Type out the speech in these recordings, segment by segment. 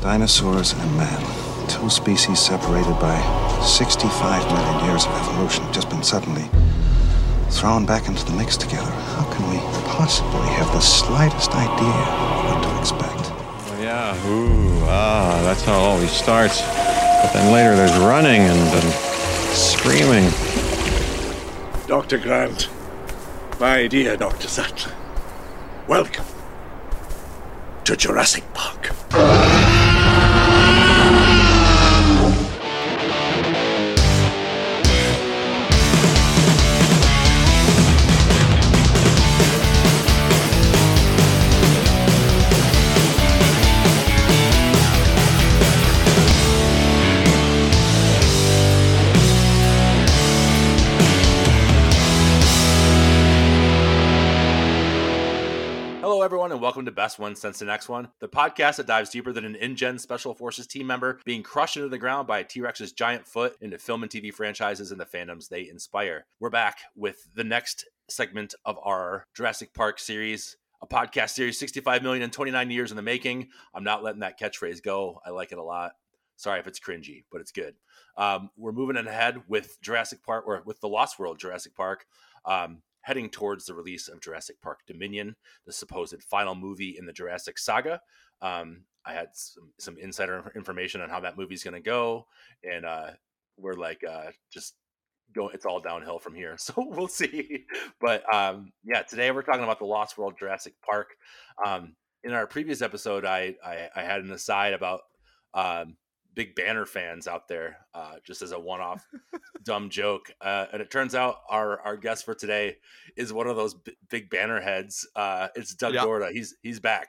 Dinosaurs and man, two species separated by 65 million years of evolution, have just been suddenly thrown back into the mix together. How can we possibly have the slightest idea what to expect? Oh, yeah, ooh, ah, that's how it always starts. But then later there's running and then screaming. Dr. Grant, my dear Dr. Sattler, welcome to Jurassic Park. Welcome to Best One Since the Next One, the podcast that dives deeper than an InGen Special Forces team member being crushed into the ground by a T Rex's giant foot into film and TV franchises and the fandoms they inspire. We're back with the next segment of our Jurassic Park series, a podcast series 65 million and 29 years in the making. I'm not letting that catchphrase go. I like it a lot. Sorry if it's cringy, but it's good. Um, we're moving ahead with Jurassic Park, or with the Lost World Jurassic Park. Um, heading towards the release of Jurassic Park Dominion, the supposed final movie in the Jurassic saga. Um, I had some, some insider information on how that movie's going to go, and uh, we're like uh, just go. It's all downhill from here, so we'll see. But um, yeah, today we're talking about the Lost World Jurassic Park. Um, in our previous episode, I, I, I had an aside about um, big banner fans out there, uh, just as a one-off dumb joke. Uh, and it turns out our our guest for today is one of those b- big banner heads. Uh, it's Doug Yeah. Dorda. He's he's back.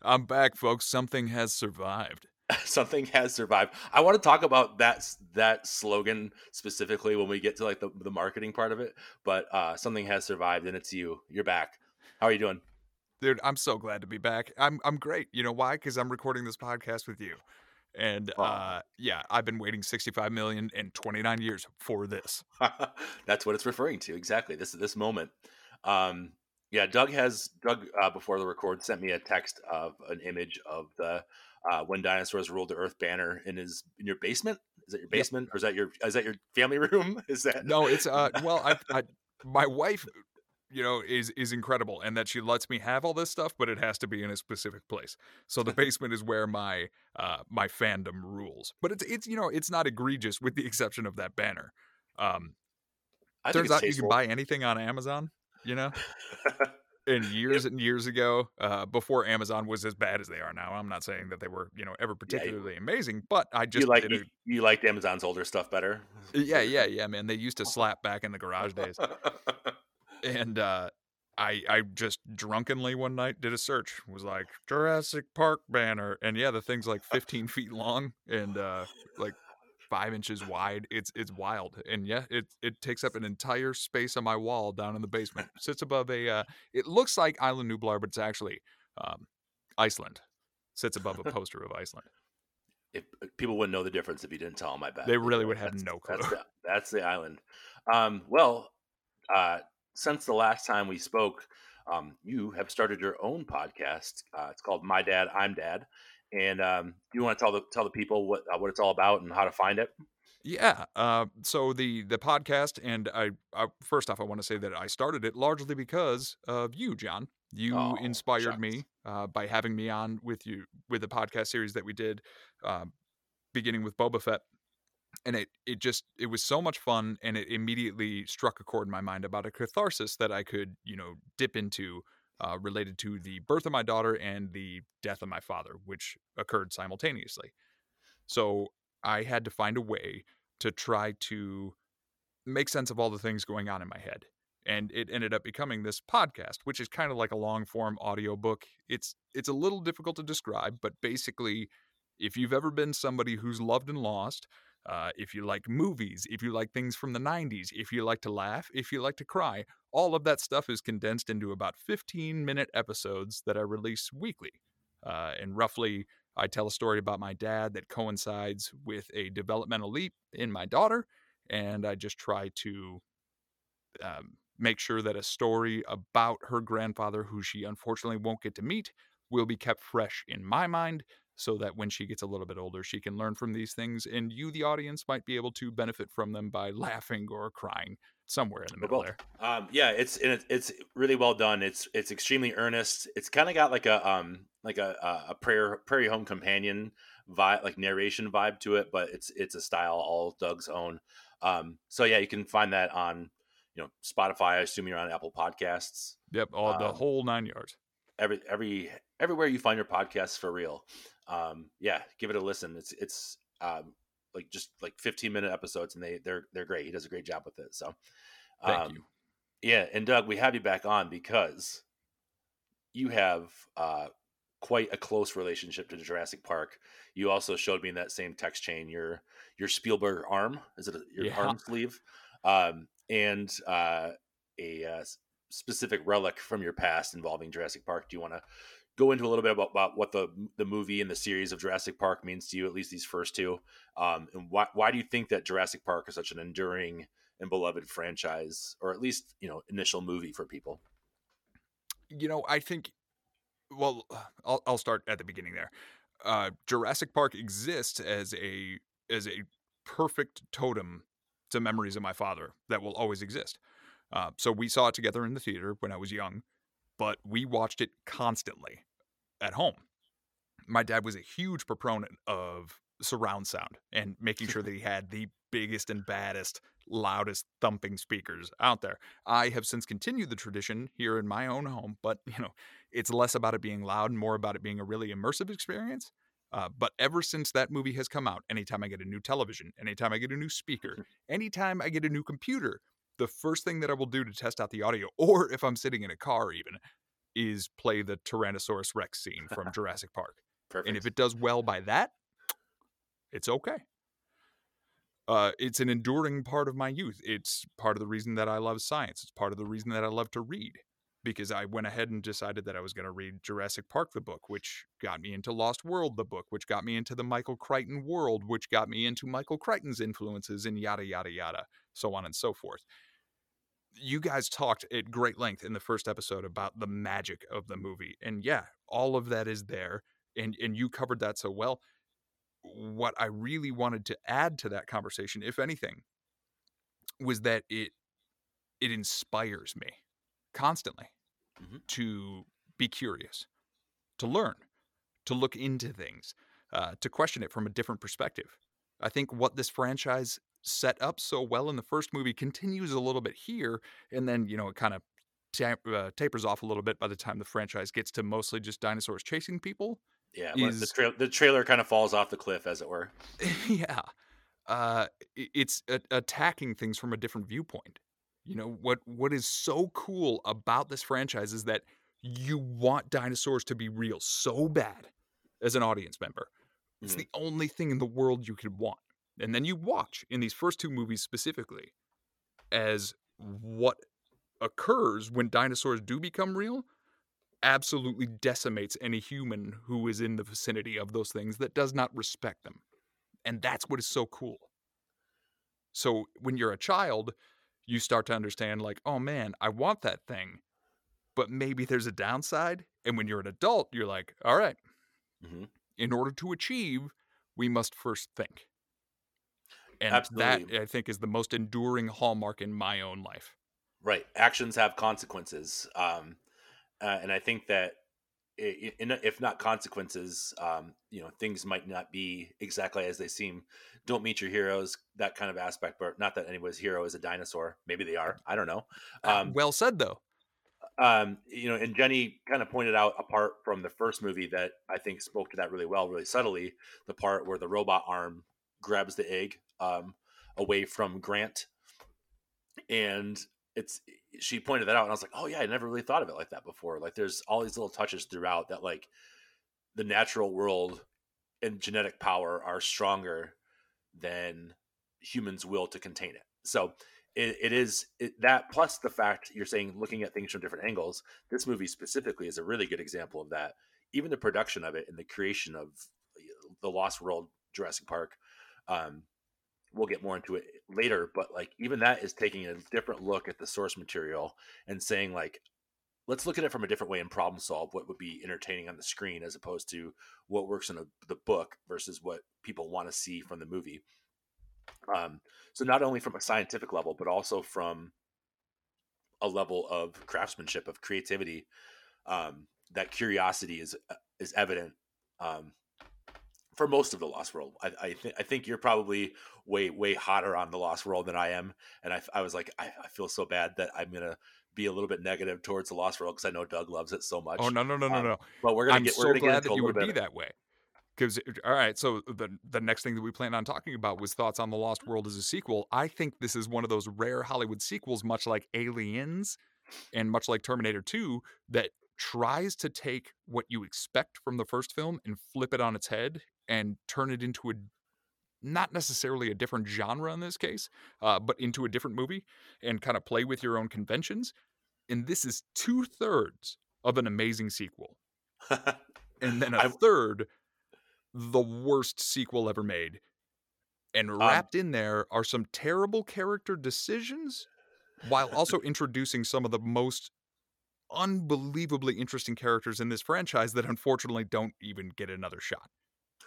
I'm back, folks. Something has survived. Something has survived. I want to talk about that that slogan specifically when we get to like the, the marketing part of it. But uh, something has survived, and it's you. You're back. How are you doing? Dude, I'm so glad to be back. I'm I'm great. You know why? Because I'm recording this podcast with you. And uh yeah, I've been waiting 65 million and 29 years for this. That's what it's referring to. Exactly. This is this moment. Um, yeah, Doug has Doug uh, before the record sent me a text of an image of the uh, when dinosaurs ruled the Earth banner in his in your basement. Is that your Yep. basement or is that your is that your family room? Is that No, it's uh well, I, I my wife you know is is incredible and that she lets me have all this stuff but it has to be in a specific place so the basement is where my uh my fandom rules but it's it's you know it's not egregious with the exception of that banner um I turns out you can buy anything on amazon you know and years and years ago, uh, before Amazon was as bad as they are now. I'm not saying that they were, you know, ever particularly amazing, but I just you like you, you liked Amazon's older stuff better. yeah, yeah, yeah, man. They used to slap back in the garage days, and uh, I I just drunkenly one night did a search. Was like Jurassic Park banner, and yeah, the thing's like 15 feet long and uh, like five inches wide. It's it's wild, and yeah, it it takes up an entire space on my wall down in the basement. Sits above a. Uh, it looks like Island Nublar, but it's actually um, Iceland. Sits above a poster of Iceland. if people wouldn't know the difference if you didn't tell them. I bet They really would have that's- no That's clue. the, that's the island. Um, well, uh, since the last time we spoke, um, you have started your own podcast. Uh, it's called My Dad, I'm Dad. And um, you want to tell the tell the people what uh, what it's all about and how to find it? Yeah. Uh, so the the podcast, and I, I first off, I want to say that I started it largely because of you, John. You Oh, inspired shucks. me uh, by having me on with you with the podcast series that we did, uh, beginning with Boba Fett, and it it just it was so much fun, and it immediately struck a chord in my mind about a catharsis that I could you know dip into. Uh, related to the birth of my daughter and the death of my father, which occurred simultaneously. So I had to find a way to try to make sense of all the things going on in my head. And it ended up becoming this podcast, which is kind of like a long form audiobook. It's it's a little difficult to describe, but basically, if you've ever been somebody who's loved and lost, uh, if you like movies, if you like things from the 90s, if you like to laugh, if you like to cry, all of that stuff is condensed into about 15 minute episodes that I release weekly. Uh, and roughly, I tell a story about my dad that coincides with a developmental leap in my daughter, and I just try to um, make sure that a story about her grandfather, who she unfortunately won't get to meet, will be kept fresh in my mind so that when she gets a little bit older, she can learn from these things, and you, the audience, might be able to benefit from them by laughing or crying somewhere in the middle there. Um, yeah, it's and it's really well done. It's it's extremely earnest. It's kind of got like a um like a a prayer prairie home companion vibe, like narration vibe to it, but it's it's a style all Doug's own. Um, so yeah, you can find that on you know Spotify. I assume you're on Apple Podcasts. Yep, all the Um, whole nine yards. Every every everywhere you find your podcasts for real. Um, yeah, give it a listen. It's it's um, like just like 15 minute episodes, and they they're they're great. He does a great job with it. So Thank um, you. Yeah, and Doug, we have you back on because you have uh, quite a close relationship to Jurassic Park. You also showed me in that same text chain your your Spielberg arm. Is it a, your Yeah. arm sleeve? Um, and uh, a uh, specific relic from your past involving Jurassic Park. Do you want to go into a little bit about, about what the the movie and the series of Jurassic Park means to you? At least these first two, um, and why why do you think that Jurassic Park is such an enduring and beloved franchise, or at least you know initial movie for people? you know, I think. Well, I'll I'll start at the beginning there. Uh, Jurassic Park exists as a as a perfect totem to memories of my father that will always exist. Uh, so we saw it together in the theater when I was young, but we watched it constantly at home. My dad was a huge proponent of surround sound and making sure that he had the biggest and baddest, loudest thumping speakers out there. I have since continued the tradition here in my own home, but you know, it's less about it being loud and more about it being a really immersive experience. Uh, but ever since that movie has come out, anytime I get a new television, anytime I get a new speaker, anytime I get a new computer, the first thing that I will do to test out the audio, or if I'm sitting in a car even, is play the Tyrannosaurus Rex scene from Jurassic Park. Perfect. And if it does well by that, it's okay. Uh, it's an enduring part of my youth. It's part of the reason that I love science. It's part of the reason that I love to read because I went ahead and decided that I was going to read Jurassic Park, the book, which got me into Lost World, the book, which got me into the Michael Crichton world, which got me into Michael Crichton's influences, and yada, yada, yada, so on and so forth. You guys talked at great length in the first episode about the magic of the movie. And yeah, all of that is there. And, and you covered that so well what I really wanted to add to that conversation, if anything, was that it it inspires me constantly Mhm. to be curious, to learn, to look into things, uh, to question it from a different perspective. I think what this franchise set up so well in the first movie continues a little bit here, and then you know it kind of ta- uh, tapers off a little bit by the time the franchise gets to mostly just dinosaurs chasing people. yeah, when the, is- trail the trailer kind of falls off the cliff, as it were. yeah uh it's a- attacking things from a different viewpoint you know what what is so cool about this franchise is that you want dinosaurs to be real so bad as an audience member it's Mhm. the only thing in the world you could want and then you watch in these first two movies specifically as what occurs when dinosaurs do become real absolutely decimates any human who is in the vicinity of those things that does not respect them and that's what is so cool. So when you're a child, you start to understand, like, oh man, I want that thing, but maybe there's a downside. And when you're an adult, you're like, all right, Mhm. in order to achieve, we must first think. And Absolutely. that, I think, is the most enduring hallmark in my own life. Right. Actions have consequences. Um, uh, and I think that if not consequences, um, you know, things might not be exactly as they seem. Don't meet your heroes, that kind of aspect, but not that anybody's hero is a dinosaur. Maybe they are. I don't know. Uh, Um, well said, though. um, you know, and Jenny kind of pointed out apart from the first movie that I think spoke to that really well, really subtly, the part where the robot arm grabs the egg um, away from Grant, and it's she pointed that out, and I was like, oh yeah, I never really thought of it like that before. Like, there's all these little touches throughout that like the natural world and genetic power are stronger than humans' will to contain it. So it, it is it, that plus the fact you're saying looking at things from different angles this movie specifically is a really good example of that even the production of it and the creation of the lost world jurassic park um, we'll get more into it later but like even that is taking a different look at the source material and saying like let's look at it from a different way and problem solve what would be entertaining on the screen as opposed to what works in a, the book versus what people want to see from the movie. Um, so not only from a scientific level, but also from a level of craftsmanship, of creativity, um, that curiosity is uh, is evident um, for most of the Lost World. I, I, th- I think you're probably way way hotter on the Lost World than I am, and I, I was like, I, I feel so bad that I'm gonna be a little bit negative towards the Lost World because I know Doug loves it so much. Oh no no no no Um, no! But we're gonna I'm get so we're gonna glad get that you would be that way. Because all right, so the the next thing that we planned on talking about was thoughts on the Lost World as a sequel. I think this is one of those rare Hollywood sequels, much like Aliens, and much like Terminator Two, that tries to take what you expect from the first film and flip it on its head and turn it into a not necessarily a different genre in this case, uh, but into a different movie and kind of play with your own conventions. And this is two thirds of an amazing sequel and then a I- third the worst sequel ever made and wrapped in there are some terrible character decisions while also introducing some of the most unbelievably interesting characters in this franchise that unfortunately don't even get another shot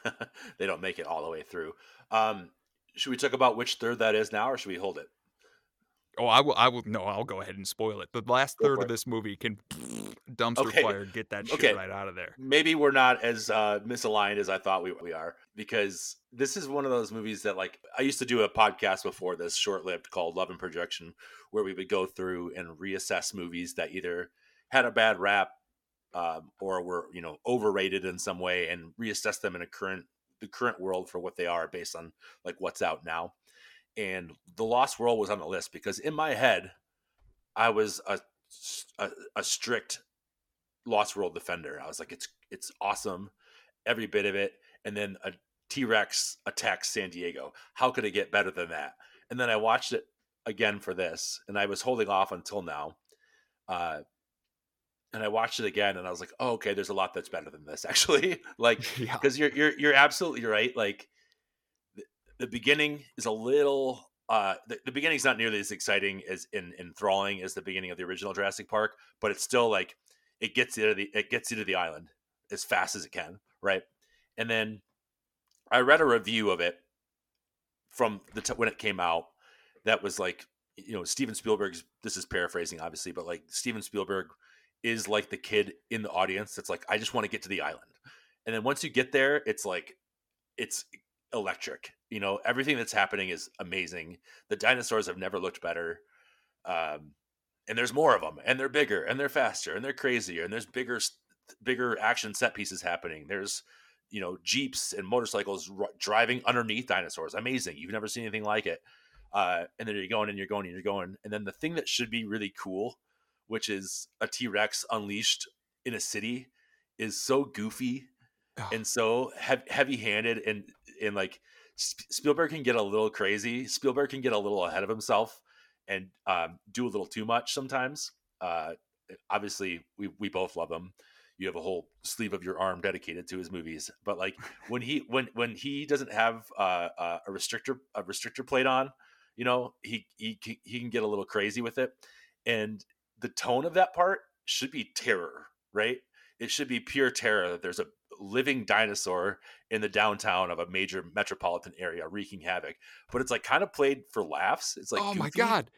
they don't make it all the way through. Um, should we talk about which third that is now, or should we hold it? oh i will i will no i'll go ahead and spoil it the last Go third of it. this movie can dumpster Okay. fire get that shit Okay. right out of there Maybe we're not as uh, misaligned as I thought we, we are because this is one of those movies that, like, I used to do a podcast before this, short lived, called Love and Projection, where we would go through and reassess movies that either had a bad rap um, or were, you know, overrated in some way and reassess them in a current the current world for what they are based on like what's out now. And The Lost World was on the list because in my head, I was a a, a strict Lost World defender. I was like, it's it's awesome, every bit of it. And then a T Rex attacks San Diego. How could it get better than that? And then I watched it again for this, and I was holding off until now. Uh, and I watched it again, and I was like, oh, okay, there's a lot that's better than this, actually. like, yeah because you're you're you're absolutely right. Like, the, the beginning is a little. Uh, the, the beginning's not nearly as exciting as in enthralling as the beginning of the original Jurassic Park, but it's still like it gets you to the it gets you to the island as fast as it can, right? And then I read a review of it from the t- when it came out that was like you know Steven Spielberg's this is paraphrasing obviously but like Steven Spielberg is like the kid in the audience that's like I just want to get to the island. And then once you get there it's like it's electric. You know, everything that's happening is amazing. The dinosaurs have never looked better. Um and there's more of them and they're bigger and they're faster and they're crazier and there's bigger bigger action set pieces happening. There's you know jeeps and motorcycles r- driving underneath dinosaurs. Amazing. You've never seen anything like it. Uh, and then you're going and you're going and you're going. And then the thing that should be really cool, which is a T Rex unleashed in a city, is so goofy Ugh. and so heavy handed and and like Sp- Spielberg can get a little crazy. Spielberg can get a little ahead of himself and um, do a little too much sometimes. Uh, obviously, we we both love him. You have a whole sleeve of your arm dedicated to his movies, but like when he when when he doesn't have uh, uh, a restrictor a restrictor plate on, you know, he he can- he can get a little crazy with it, and the tone of that part should be terror, right? It should be pure terror that there's a living dinosaur in the downtown of a major metropolitan area wreaking havoc. But it's like kind of played for laughs. It's like oh my god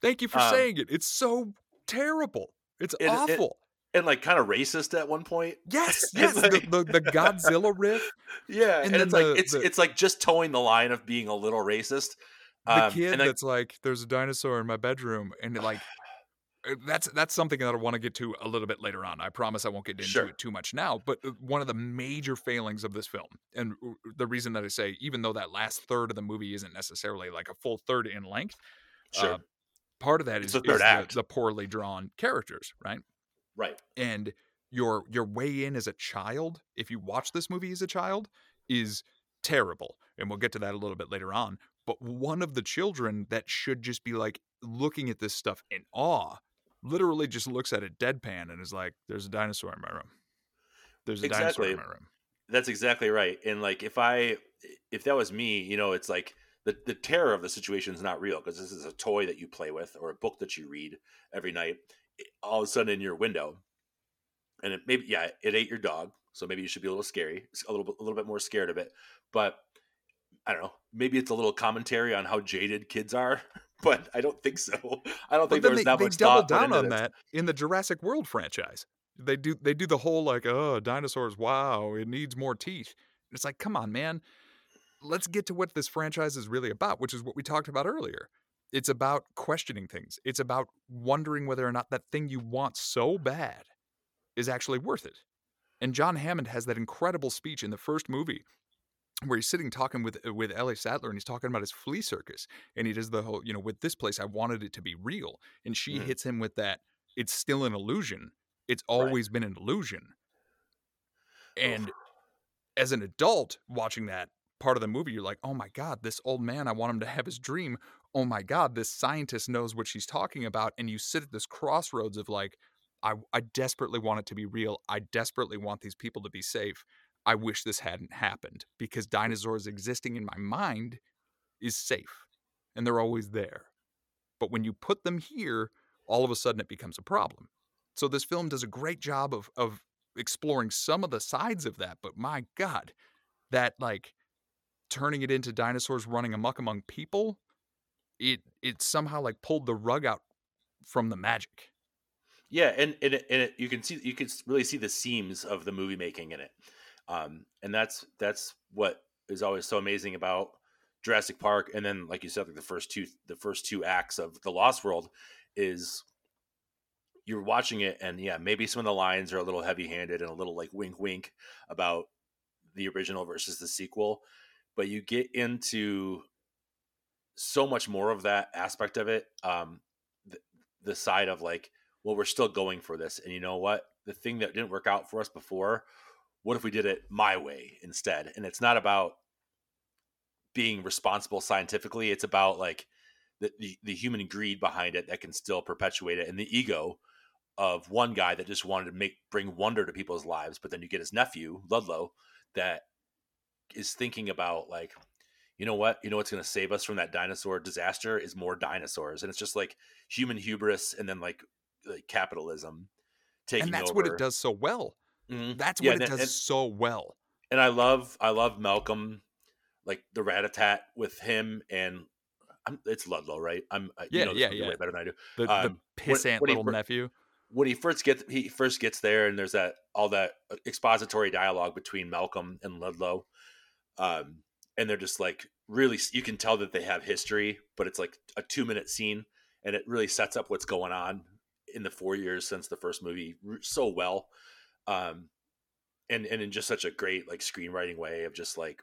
thank you for Um, saying it it's so terrible it's It- it- awful and like kind of racist at one point. yes yes like- the, the, the godzilla riff Yeah, And and, then it's like it's the- it's like just toeing the line of being a little racist. the Um, kid and like, that's like there's a dinosaur in my bedroom and it, like that's that's something that I want to get to a little bit later on. I promise I won't get into Sure. it too much now. But uh, one of the major failings of this film, and uh, the reason that I say, even though that last third of the movie isn't necessarily like a full third in length, sure, uh, part of that is, the is act. the poorly drawn characters, right? right. and your your way in as a child if you watch this movie as a child is terrible and we'll get to that a little bit later on but one of the children that should just be like looking at this stuff in awe literally just looks at it deadpan and is like there's a dinosaur in my room there's a dinosaur in my room That's exactly right. And like if I if that was me, you know, it's like the the terror of the situation is not real because this is a toy that you play with or a book that you read every night. all of a sudden in your window, and it maybe yeah, it ate your dog, so maybe you should be a little scary, a little a little bit more scared of it. But I don't know, maybe it's a little commentary on how jaded kids are, but I don't think so. I don't think there was they, that they much double down on that in the Jurassic World franchise. They do they do the whole like, oh, dinosaurs, wow, it needs more teeth. It's like, come on, man. Let's get to what this franchise is really about, which is what we talked about earlier. It's about questioning things. It's about wondering whether or not that thing you want so bad is actually worth it. And John Hammond has that incredible speech in the first movie where he's sitting talking with with Ellie Sattler and he's talking about his flea circus and he does the whole you know with this place I wanted it to be real and she Mhm. hits him with that it's still an illusion. It's Right. always been an illusion. And as an adult watching that part of the movie you're like oh my god this old man I want him to have his dream. Oh my god this scientist knows what she's talking about and you sit at this crossroads of like I, I desperately want it to be real. I desperately want these people to be safe I wish this hadn't happened because dinosaurs existing in my mind is safe and they're always there. But when you put them here, all of a sudden it becomes a problem. So this film does a great job of of exploring some of the sides of that, but my god, that like turning it into dinosaurs running amuck among people, it it somehow like pulled the rug out from the magic. Yeah, and and, it, and it, you can see you can really see the seams of the movie making in it, um, and that's that's what is always so amazing about Jurassic Park. And then, like you said, like the first two the first two acts of the Lost World is you're watching it, and yeah, maybe some of the lines are a little heavy handed and a little like wink wink about the original versus the sequel, but you get into so much more of that aspect of it. Um, the, the side of like well, we're still going for this. And you know what? The thing that didn't work out for us before, what if we did it my way instead? And it's not about being responsible scientifically. It's about like the, the, the human greed behind it that can still perpetuate it and the ego of one guy that just wanted to make bring wonder to people's lives. But then you get his nephew, Ludlow, that is thinking about like, you know what? You know what's going to save us from that dinosaur disaster is more dinosaurs. And it's just like human hubris and then like like capitalism taking And that's over. what it does so well. Mhm. That's Yeah, what it and- does and- so well. And I love I love Malcolm, like the rat a tat with him and I'm, it's Ludlow, right? I'm I- Yeah, you know this yeah, yeah. way better than I do. The, Um, the pissant when he little fir- nephew. When he first gets he first gets there and there's that all that uh, expository dialogue between Malcolm and Ludlow, um, and they're just like really you can tell that they have history, but it's like a two minute scene and it really sets up what's going on in the four years since the first movie so well um and and in just such a great like screenwriting way of just like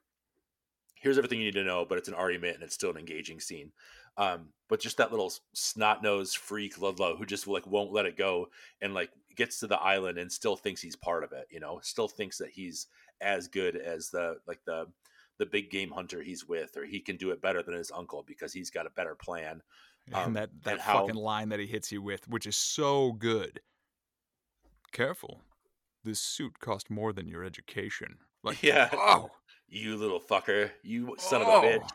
here's everything you need to know but it's an argument and it's still an engaging scene um but just that little snot nosed freak ludlow who just like won't let it go and like gets to the island and still thinks he's part of it you know still thinks that he's as good as the like the the big game hunter he's with or he can do it better than his uncle because he's got a better plan um, and that, that and how- fucking line that he hits you with, which is so good. Careful. This suit cost more than your education. Like, Yeah. oh, you little fucker. You son oh. of a bitch.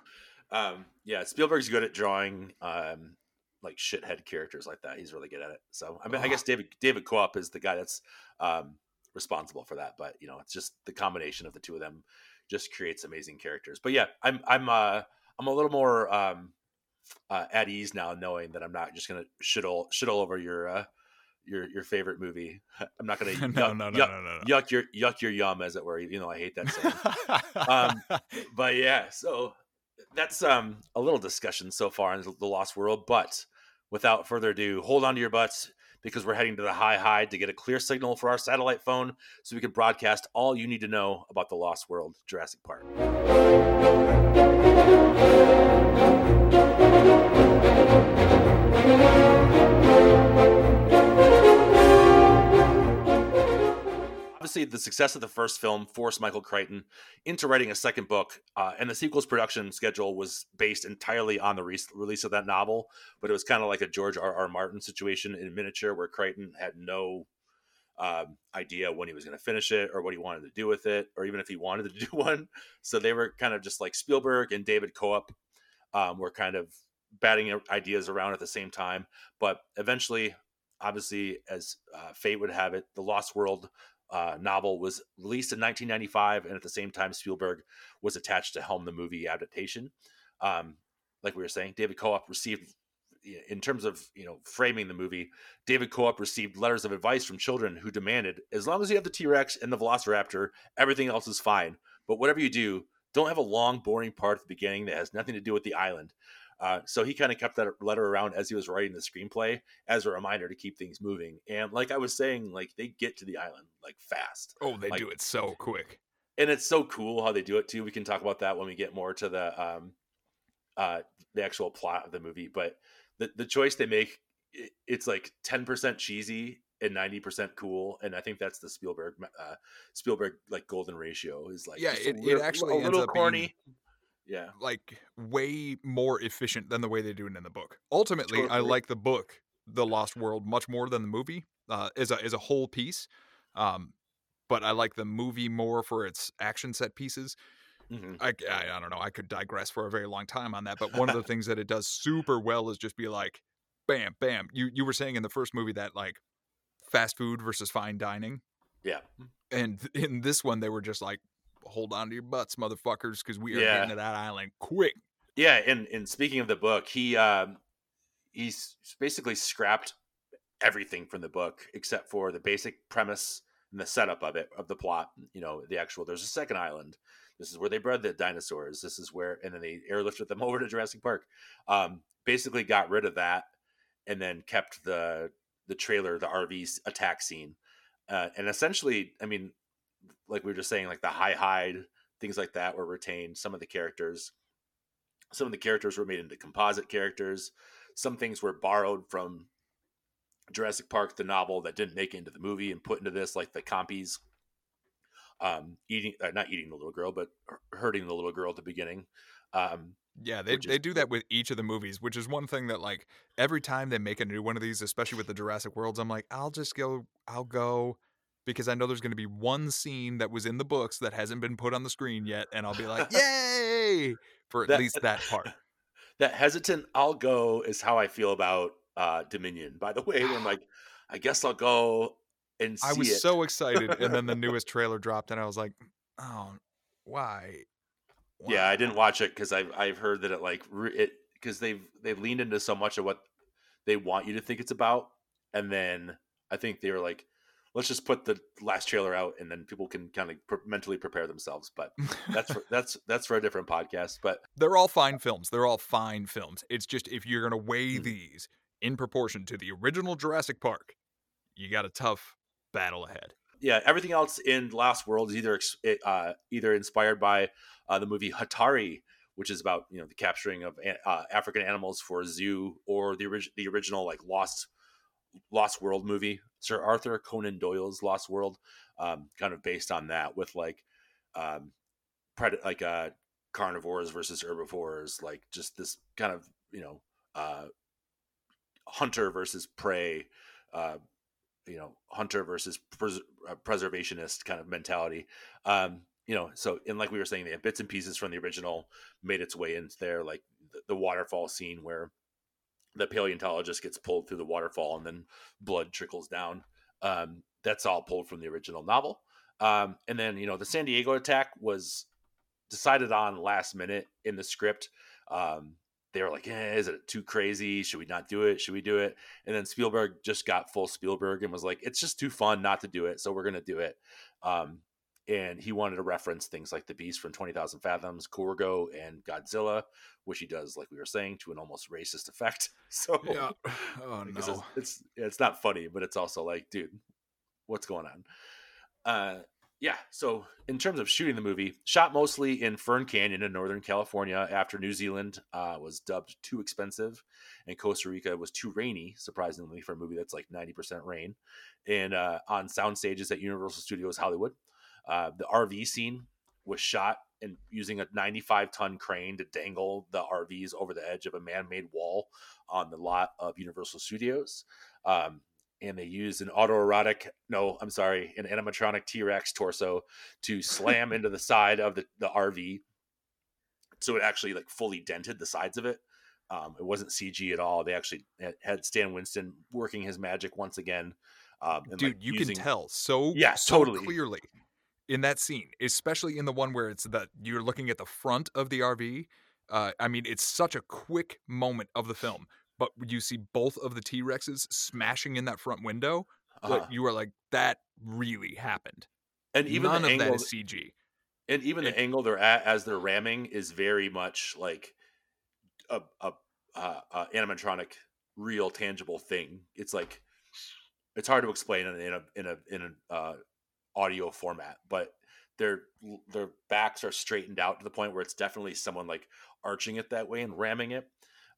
Um yeah spielberg's good at drawing um like shithead characters like that. He's really good at it. So i mean i guess david david coop is the guy that's um responsible for that but you know it's just the combination of the two of them just creates amazing characters. But yeah i'm i'm uh i'm a little more um uh, at ease now knowing that i'm not just gonna shit all shit all over your uh your your favorite movie i'm not gonna no, yuck, no, no, yuck, no, no, no. yuck your yuck your yum as it were even though i hate that saying Um, but yeah, so that's um a little discussion so far in the Lost World. But without further ado, hold on to your butts because we're heading to the high high to get a clear signal for our satellite phone so we can broadcast all you need to know about the Lost World, Jurassic Park. Obviously, the success of the first film forced Michael Crichton into writing a second book, uh, and the sequel's production schedule was based entirely on the re- release of that novel. But it was kind of like a George R. R. Martin situation in miniature, where Crichton had no um, idea when he was going to finish it or what he wanted to do with it, or even if he wanted to do one. So they were kind of just like Spielberg and David Coop um, were kind of batting ideas around at the same time. But eventually, obviously, as uh, fate would have it, the Lost World uh, novel was released in 1995, and at the same time, Spielberg was attached to helm the movie adaptation. Um, like we were saying, David Koepp received, in terms of you know framing the movie, David Koepp received letters of advice from children who demanded, as long as you have the T Rex and the Velociraptor, everything else is fine. But whatever you do, don't have a long, boring part at the beginning that has nothing to do with the island. Uh, so he kind of kept that letter around as he was writing the screenplay as a reminder to keep things moving. And like I was saying, like they get to the island like fast. Oh, they like, do it so quick. And it's so cool how they do it too. We can talk about that when we get more to the um uh the actual plot of the movie. But the the choice they make, it's like ten percent cheesy and 90% cool and i think that's the spielberg uh spielberg like golden ratio is like yeah it, it actually a little corny being, yeah like way more efficient than the way they do it in the book ultimately Totally. i like the book the lost world much more than the movie uh as a as a whole piece um but i like the movie more for its action set pieces Mhm. I, I, I don't know. I could digress for a very long time on that, but one of the things that it does super well is just be like, bam, bam. You you were saying in the first movie that like fast food versus fine dining, yeah and in this one they were just like, hold on to your butts, motherfuckers, because we are Yeah. getting to that island quick. Yeah, and and speaking of the book, he um he's basically scrapped everything from the book except for the basic premise and the setup of it of the plot. You know, the actual there's a second island. This is where they bred the dinosaurs. This is where and then they airlifted them over to Jurassic Park. Um basically got rid of that and then kept the the trailer, the RV attack scene. Uh, and essentially, I mean, like we were just saying, like the high hide, things like that were retained. Some of the characters some of the characters were made into composite characters some things were borrowed from jurassic park the novel that didn't make it into the movie and put into this like the compies um eating uh, not eating the little girl but hurting the little girl at the beginning um Yeah, they Which they is- do that with each of the movies, which is one thing that like every time they make a new one of these, especially with the Jurassic Worlds, I'm like, I'll just go, I'll go, because I know there's going to be one scene that was in the books that hasn't been put on the screen yet, and I'll be like, yay for at That- least that part. that hesitant i'll go is how i feel about uh dominion by the way i'm like i guess i'll go and see I was it. so excited, and then the newest trailer dropped, and I was like, oh, why? Yeah, I didn't watch it because I've I've heard that it like it because they've they've leaned into so much of what they want you to think it's about, and then I think they were like, let's just put the last trailer out, and then people can kind of pre- mentally prepare themselves. But that's for, that's that's for a different podcast. But They're all fine films. They're all fine films. It's just if you're going to weigh Mm. these in proportion to the original Jurassic Park, you got a tough battle ahead. yeah, everything else in Lost World is either uh, either inspired by uh, the movie Hatari, which is about you know the capturing of uh, African animals for a zoo, or the orig- the original like Lost Lost World movie, Sir Arthur Conan Doyle's Lost World, um, kind of based on that with like um, pred- like uh, carnivores versus herbivores, like just this kind of you know uh, hunter versus prey. Uh, you know hunter versus pres- uh, preservationist kind of mentality um you know so and like we were saying they have bits and pieces from the original made its way into there like the, the waterfall scene where the paleontologist gets pulled through the waterfall and then blood trickles down um that's all pulled from the original novel um and then you know the san diego attack was decided on last minute in the script um they were like, eh, is it too crazy? Should we not do it? Should we do it? And then Spielberg just got full Spielberg and was like, it's just too fun not to do it. So we're going to do it. Um, and he wanted to reference things like the Beast from 20,000 Fathoms, Gorgo, and Godzilla, which he does, like we were saying, to an almost racist effect. So, Oh because it's, it's, it's not funny, but it's also like, dude, what's going on? Uh, yeah. So, in terms of shooting the movie, shot mostly in Fern Canyon in Northern California after New Zealand uh, was dubbed too expensive and Costa Rica was too rainy, surprisingly, for a movie that's like 90% rain, and uh, on sound stages at Universal Studios Hollywood. Uh, the RV scene was shot and using a 95 ton crane to dangle the RVs over the edge of a man made wall on the lot of Universal Studios. Um, and they used an autoerotic, no, I'm sorry, an animatronic T Rex torso to slam into the side of the, the RV. So it actually like fully dented the sides of it. Um, it wasn't CG at all. They actually had Stan Winston working his magic once again. Um, and, Dude, like, you using- can tell so Yeah, so totally. clearly in that scene, especially in the one where it's that you're looking at the front of the RV. Uh, I mean, it's such a quick moment of the film, but you see both of the T Rexes smashing in that front window. uh, Like you are like, that really happened. and even None the of angle, that is CG. and even the angle they're at as they're ramming is very much like a, a, uh uh animatronic, real, tangible thing. It's like it's hard to explain in a in a in a, in an uh, audio format, but their their backs are straightened out to the point where it's definitely someone like arching it that way and ramming it.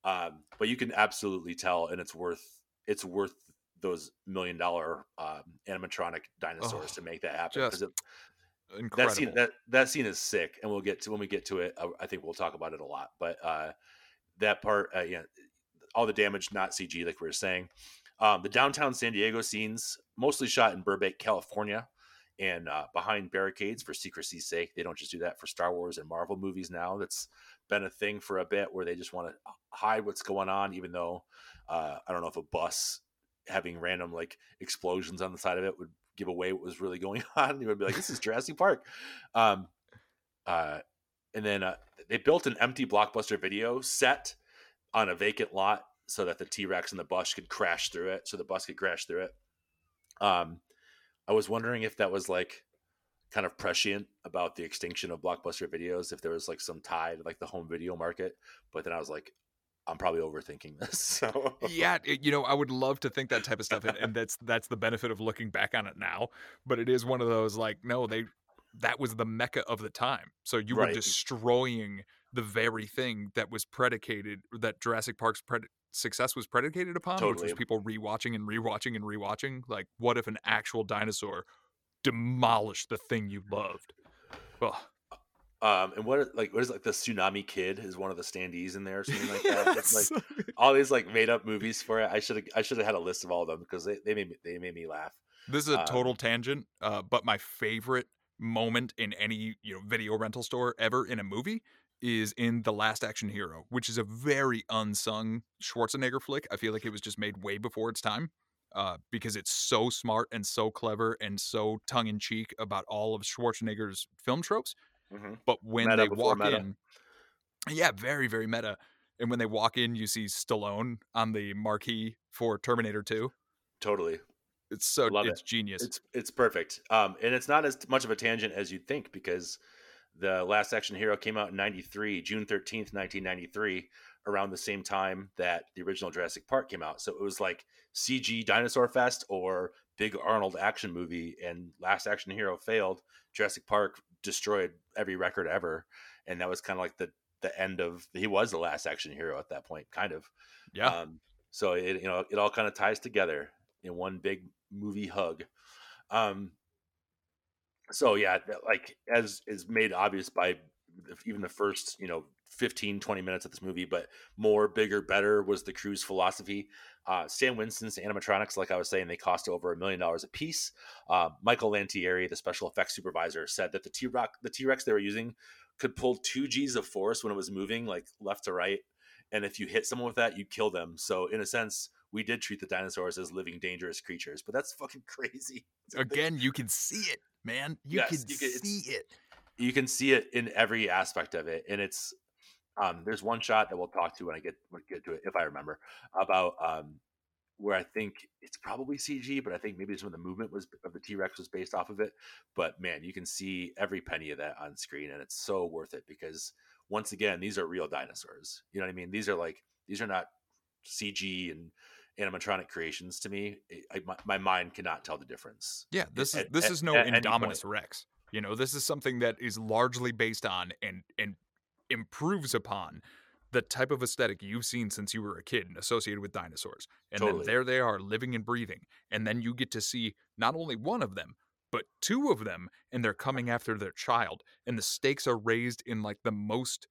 Um, but you can absolutely tell, and it's worth it's worth those million dollar um, animatronic dinosaurs Oh, to make that happen just because Incredible. that scene that that scene is sick, and we'll get to when we get to it. I, I think we'll talk about it a lot, but uh, that part, uh, yeah, all the damage not CG, like we were saying. Um, the downtown San Diego scenes mostly shot in Burbank, California, and uh, behind barricades for secrecy's sake. They don't just do that for Star Wars and Marvel movies now. That's been a thing for a bit where they just want to hide what's going on, even though uh, I don't know if a bus having random like explosions on the side of it would give away what was really going on. You would be like, "This is Jurassic Park." Um, uh, and then uh, they built an empty blockbuster video set on a vacant lot so that the T Rex and the bus could crash through it. So the bus could crash through it. Um, I was wondering if that was like kind of prescient about the extinction of blockbuster videos, if there was like some tie to like the home video market. But then I was like, I'm probably overthinking this. So yeah, you know, I would love to think that type of stuff, and, and that's that's the benefit of looking back on it now. But it is one of those like, no, they that was the mecca of the time. So you were destroying the very thing that was predicated that Jurassic Park's pred- success was predicated upon, which was people rewatching and rewatching and rewatching. Like, what if an actual dinosaur demolished the thing you loved? Well, Um, and what like what is like the tsunami kid is one of the standees in there or something like that. It's like all these like made up movies for it. I should have I should have had a list of all of them because they, they made me they made me laugh. This is a Um, total tangent, uh, but my favorite moment in any you know video rental store ever in a movie is in The Last Action Hero, which is a very unsung Schwarzenegger flick. I feel like it was just made way before its time. Uh, because it's so smart and so clever and so tongue in cheek about all of Schwarzenegger's film tropes. hmm But when Meta they walk meta. in, yeah, very, very meta. And when they walk in, you see Stallone on the marquee for Terminator 2. Totally, It's so Love it's it. genius. it's it's perfect. Um, and it's not as much of a tangent as you'd think because the Last Action Hero came out in '93, June thirteenth, nineteen ninety three, around the same time that the original Jurassic Park came out. So it was like CG Dinosaur Fest or big Arnold action movie, and Last Action Hero failed. Jurassic Park destroyed every record ever, and that was kind of like the the end of he was the last action hero at that point, kind of. yeah. Um, so it you know it all kind of ties together in one big movie hug. Um, so yeah, like as is made obvious by even the first you know 15 20 minutes of this movie but more bigger better was the crew's philosophy. Uh, stan winston's animatronics like i was saying they cost over a million dollars a piece uh, michael lantieri the special effects supervisor said that the t-rex the t-rex they were using could pull two g's of force when it was moving like left to right and if you hit someone with that you kill them. So in a sense we did treat the dinosaurs as living dangerous creatures but that's fucking crazy Again, you can see it, man. You Yes, can you can- see it. you can see it in every aspect of it and it's um there's one shot that we'll talk to when i get when I get to it if i remember about um where i think it's probably cg but i think maybe some of the movement was of the t-rex was based off of it but man you can see every penny of that on screen and it's so worth it because once again these are real dinosaurs you know what i mean these are like these are not cg and animatronic creations to me I, my, my mind cannot tell the difference Yeah, this is at- this at- is no at Indominus Rex. You know, this is something that is largely based on and and improves upon the type of aesthetic you've seen since you were a kid and associated with dinosaurs. And Totally. then there they are living and breathing. And then you get to see not only one of them, but two of them and they're uh. coming after their child and the stakes are raised in like the most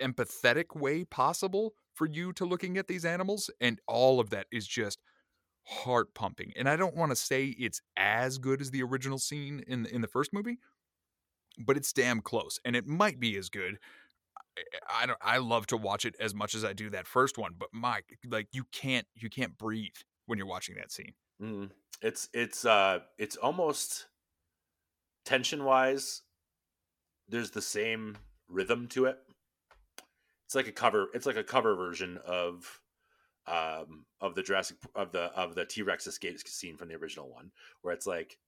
empathetic way possible for you to looking at these animals and all of that is just heart pumping and i don't want to say it's as good as the original scene in in the first movie but it's damn close and it might be as good I don't I love to watch it as much as I do that first one, but my like you can't you can't breathe when you're watching that scene. Mm. It's it's uh it's almost tension wise. There's the same rhythm to it. It's like a cover. It's like a cover version of um of the Jurassic of the of the T Rex escape scene from the original one, where it's like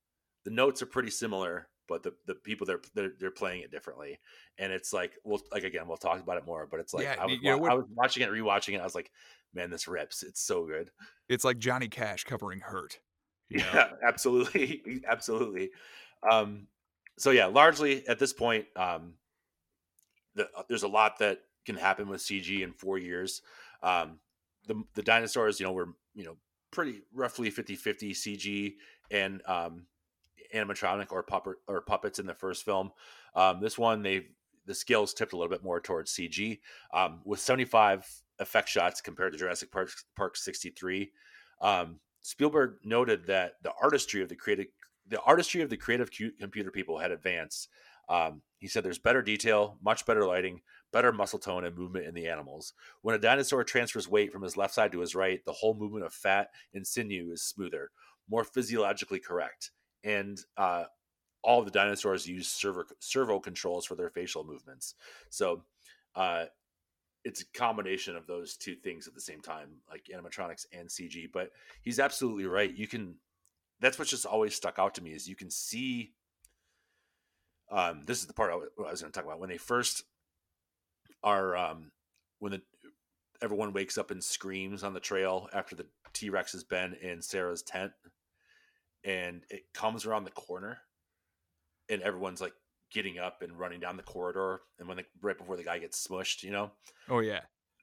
the notes are pretty similar, but the, the people they're, they're they're playing it differently, and it's like well, like again, we'll talk about it more, but it's like Yeah, I, was, you know I was watching it, rewatching it, I was like, man, this rips. It's so good. It's like Johnny Cash covering Hurt. Know? Yeah, absolutely, absolutely. Um, so yeah, largely at this point, um, the, uh, there's a lot that can happen with CG in four years. Um, the the dinosaurs, you know, were you know pretty roughly 50-50 CG and um, animatronic or puppet or puppets in the first film. Um, this one, they the scales tipped a little bit more towards CG um, with 75 effect shots compared to Jurassic Park, Park 63. Um, Spielberg noted that the artistry of the creative the artistry of the creative computer people had advanced. Um, he said there's better detail, much better lighting, better muscle tone and movement in the animals. When a dinosaur transfers weight from his left side to his right, the whole movement of fat and sinew is smoother, more physiologically correct, and uh, all the dinosaurs use servo, servo controls for their facial movements. So uh, it's a combination of those two things at the same time, like animatronics and CG. But he's absolutely right. You can. That's what's just always stuck out to me is you can see. Um, this is the part I was going to talk about when they first are um, when the everyone wakes up and screams on the trail after the T Rex has been in Sarah's tent, and it comes around the corner, and everyone's like getting up and running down the corridor, and when the, right before the guy gets smushed, you know, Oh yeah.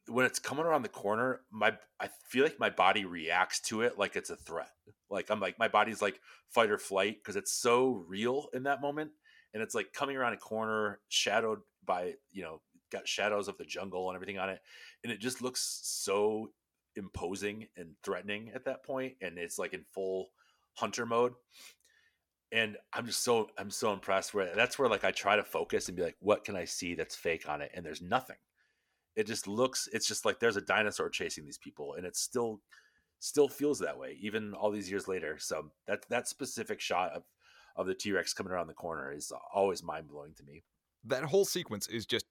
when it's coming around the corner, my I feel like my body reacts to it like it's a threat. Like I'm like my body's like fight or flight because it's so real in that moment, and it's like coming around a corner, shadowed by you know got shadows of the jungle and everything on it, and it just looks so imposing and threatening at that point, and it's like in full hunter mode. And I'm just so I'm so impressed where that's where like I try to focus and be like, what can I see that's fake on it? And there's nothing it just looks it's just like there's a dinosaur chasing these people and it still still feels that way even all these years later so that that specific shot of of the t-rex coming around the corner is always mind-blowing to me That whole sequence is just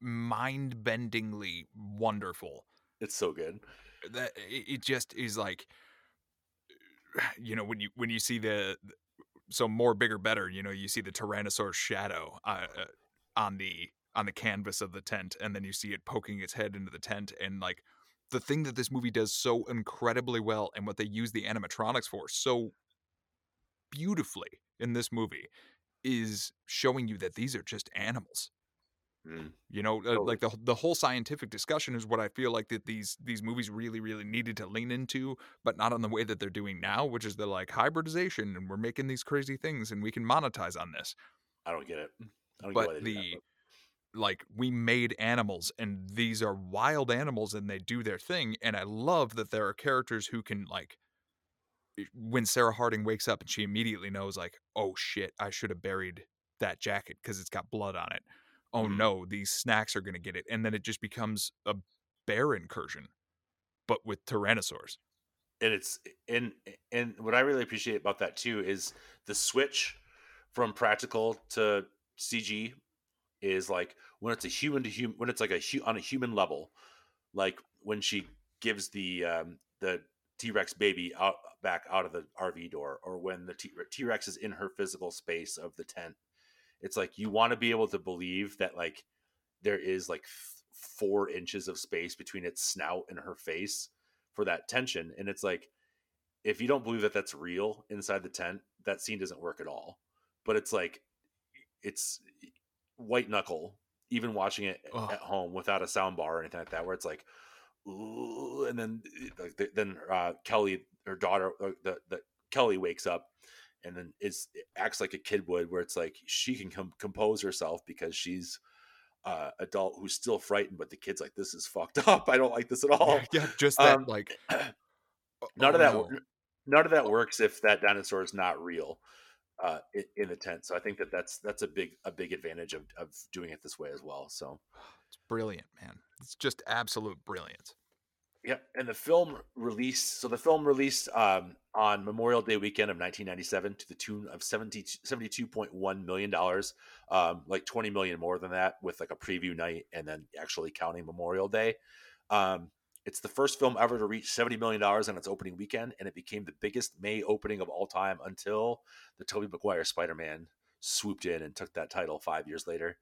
mind-bendingly wonderful. it's so good that it, just is like you know when you when you see the so more bigger better you know you see the tyrannosaurus shadow uh, uh, on the on the canvas of the tent and then you see it poking its head into the tent and like the thing that this movie does so incredibly well and what they use the animatronics for so beautifully in this movie is showing you that these are just animals Mm. you know, uh, Totally. like the the whole scientific discussion is what I feel like that these these movies really really needed to lean into, but not on the way that they're doing now, which is the like hybridization and we're making these crazy things and we can monetize on this. i don't get it i don't get why But they do that, the like we made animals and these are wild animals and they do their thing and I love that there are characters who can like when Sarah Harding wakes up and she immediately knows like, "Oh shit, I should have buried that jacket because it's got blood on it." Oh no, these snacks are going to get it. And then it just becomes a bear incursion but with tyrannosaurs. and it's and and what I really appreciate about that too is the switch from practical to CG is like when it's a human to human when it's like a on a human level, like when she gives the um, the T Rex baby out back out of the RV door, or when the T Rex is in her physical space of the tent. It's like you want to be able to believe that like there is like four inches of space between its snout and her face for that tension and it's like if you don't believe that that's real inside the tent that scene doesn't work at all but it's like it's white knuckle even watching it at home without a sound bar or anything like that where it's like ooh and then like then uh kelly her daughter uh, the, the kelly wakes up and then is acts like a kid would where it's like she can com- compose herself because she's uh adult who's still frightened but the kid's like this is fucked up i don't like this at all yeah, just that um, like none oh, of that no. none of that works if that dinosaur is not real uh, in, in, the tent. So I think that that's that's a big a big advantage of of doing it this way as well. So it's brilliant, man. It's just absolute brilliance. Yeah, and the film released. So the film released um, on Memorial Day weekend of 1997 to the tune of 70, 72.1 million dollars, um, like 20 million more than that, with like a preview night and then actually counting Memorial Day. Um, it's the first film ever to reach 70 million dollars on its opening weekend, and it became the biggest May opening of all time until the Tobey Maguire Spider-Man swooped in and took that title five years later.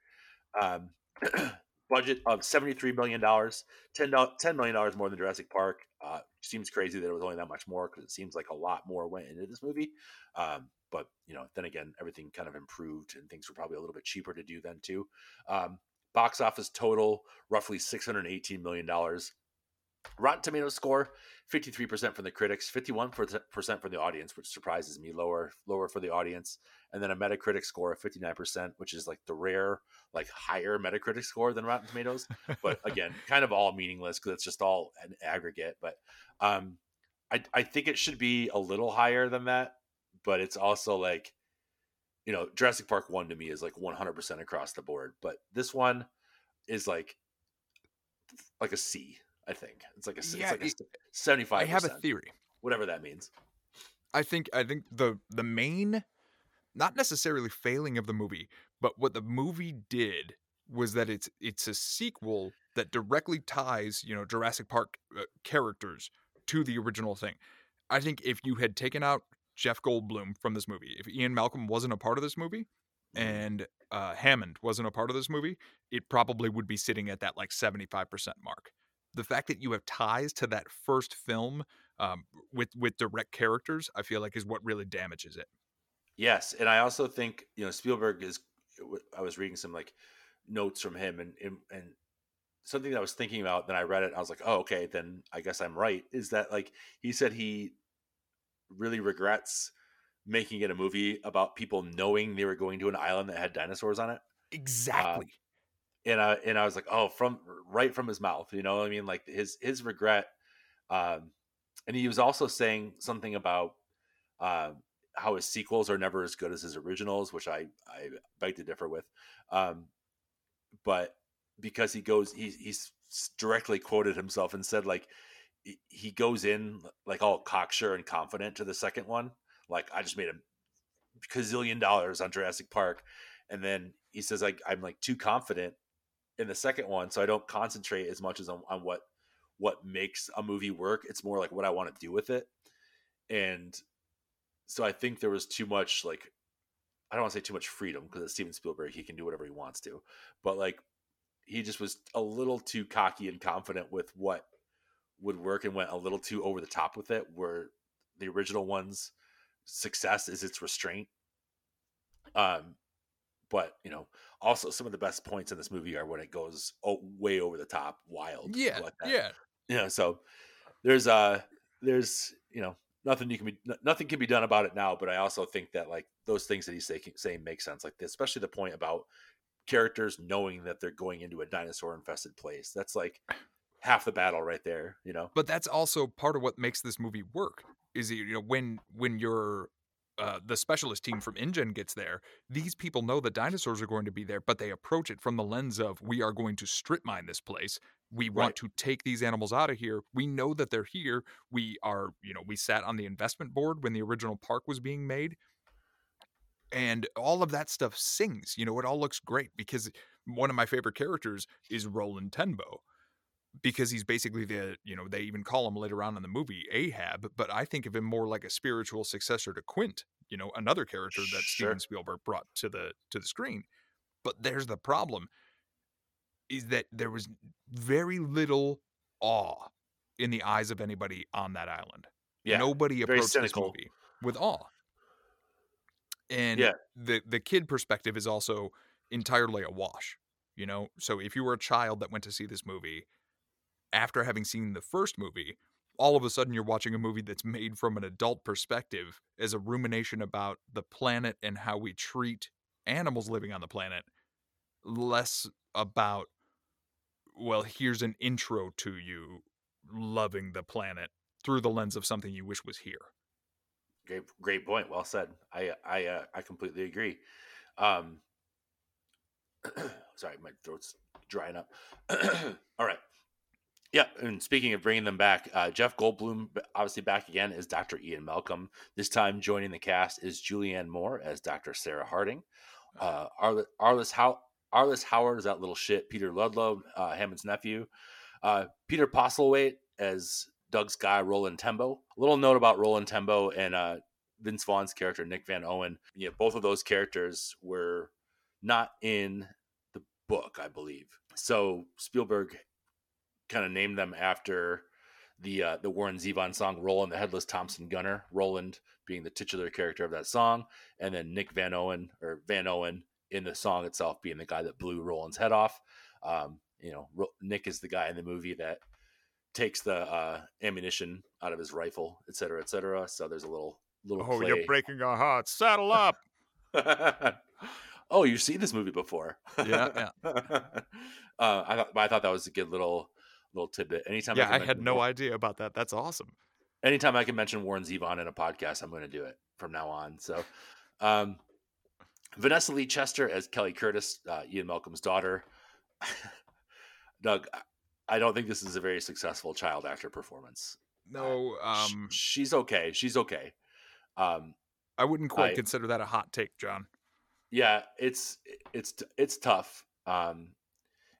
Budget of $73 million, $10, $10 million more than Jurassic Park. Uh, seems crazy that it was only that much more because it seems like a lot more went into this movie. Um, but, you know, then again, everything kind of improved and things were probably a little bit cheaper to do then too. Um, box office total, roughly $618 million. Rotten Tomatoes score 53% from the critics, 51% from the audience, which surprises me. Lower, lower for the audience, and then a Metacritic score of 59%, which is like the rare, like higher Metacritic score than Rotten Tomatoes. but again, kind of all meaningless because it's just all an aggregate. But um, I, I think it should be a little higher than that. But it's also like, you know, Jurassic Park one to me is like 100% across the board. But this one is like, like a C I think it's like a, yeah, it's like a seventy-five. I have a theory, whatever that means. I think I think the the main, not necessarily failing of the movie, but what the movie did was that it's it's a sequel that directly ties you know Jurassic Park uh, characters to the original thing. I think if you had taken out Jeff Goldblum from this movie, if Ian Malcolm wasn't a part of this movie, mm-hmm. and uh, Hammond wasn't a part of this movie, it probably would be sitting at that like seventy five percent mark the fact that you have ties to that first film um, with with direct characters, I feel like is what really damages it. Yes, and I also think you know Spielberg is. I was reading some like notes from him, and and, and something that I was thinking about. Then I read it. I was like, oh, okay. Then I guess I'm right. Is that like he said he really regrets making it a movie about people knowing they were going to an island that had dinosaurs on it. Exactly and I and I was like, oh, from right from his mouth, you know, what I mean, like his his regret, um, and he was also saying something about uh, how his sequels are never as good as his originals, which I I beg to differ with, um, but because he goes, he he's directly quoted himself and said like he goes in like all cocksure and confident to the second one, like I just made a gazillion dollars on Jurassic Park, and then he says like I'm like too confident in the second one, so I don't concentrate as much as on, on what what makes a movie work. It's more like what I want to do with it, and so I think there was too much like I don't want to say too much freedom because it's Steven Spielberg; he can do whatever he wants to, but like he just was a little too cocky and confident with what would work and went a little too over the top with it. Where the original one's success is its restraint. Um, but you know, also some of the best points in this movie are when it goes oh, way over the top, wild. Yeah, like yeah, yeah. So there's uh there's you know nothing you can be nothing can be done about it now. But I also think that like those things that he's saying, saying make sense, like this, especially the point about characters knowing that they're going into a dinosaur infested place. That's like half the battle right there, you know. But that's also part of what makes this movie work. Is it you know when when you're uh, the specialist team from InGen gets there, these people know the dinosaurs are going to be there, but they approach it from the lens of we are going to strip mine this place. We right. want to take these animals out of here. We know that they're here. We are, you know, we sat on the investment board when the original park was being made. And all of that stuff sings. You know, it all looks great because one of my favorite characters is Roland Tembo because he's basically the you know they even call him later on in the movie Ahab, but I think of him more like a spiritual successor to Quint, you know, another character that sure. Steven Spielberg brought to the to the screen. But there's the problem is that there was very little awe in the eyes of anybody on that island. Yeah, Nobody approached this movie with awe. And yeah. the the kid perspective is also entirely a wash, you know? So if you were a child that went to see this movie after having seen the first movie, all of a sudden you're watching a movie that's made from an adult perspective as a rumination about the planet and how we treat animals living on the planet, less about, well, here's an intro to you loving the planet through the lens of something you wish was here. Great, great point. Well said. I I uh, I completely agree. Um, sorry, my throat's drying up. All right. Yeah, and speaking of bringing them back, uh, Jeff Goldblum, obviously back again, is Dr. Ian Malcolm. This time joining the cast is Julianne Moore as Dr. Sarah Harding. Uh, Arliss, Arliss, How- Arliss Howard is that little shit, Peter Ludlow, uh, Hammond's nephew. Uh, Peter Postlethwaite as Doug's guy, Roland Tembo. A little note about Roland Tembo and uh, Vince Vaughn's character, Nick Van Owen. Yeah, both of those characters were not in the book, I believe. So Spielberg kind of named them after the uh, the Warren Zevon song "Roland the Headless Thompson Gunner." Roland being the titular character of that song, and then Nick Van Owen or Van Owen in the song itself being the guy that blew Roland's head off. Um, you know, Ro- Nick is the guy in the movie that takes the uh, ammunition out of his rifle, et cetera, et cetera. So there's a little little. Oh, play. you're breaking our hearts. Saddle up. oh, you've seen this movie before. Yeah, yeah. uh, I thought, I thought that was a good little little tidbit. Anytime, yeah, can I had no War- idea about that. That's awesome. Anytime I can mention Warren Zevon in a podcast, I'm going to do it from now on. So, um, Vanessa Lee Chester as Kelly Curtis, uh, Ian Malcolm's daughter. Doug, I- I don't think this is a very successful child actor performance. No, Sh- um, she's okay. She's okay. Um, I wouldn't quite I- consider that a hot take, John. yeah it's it's it's tough um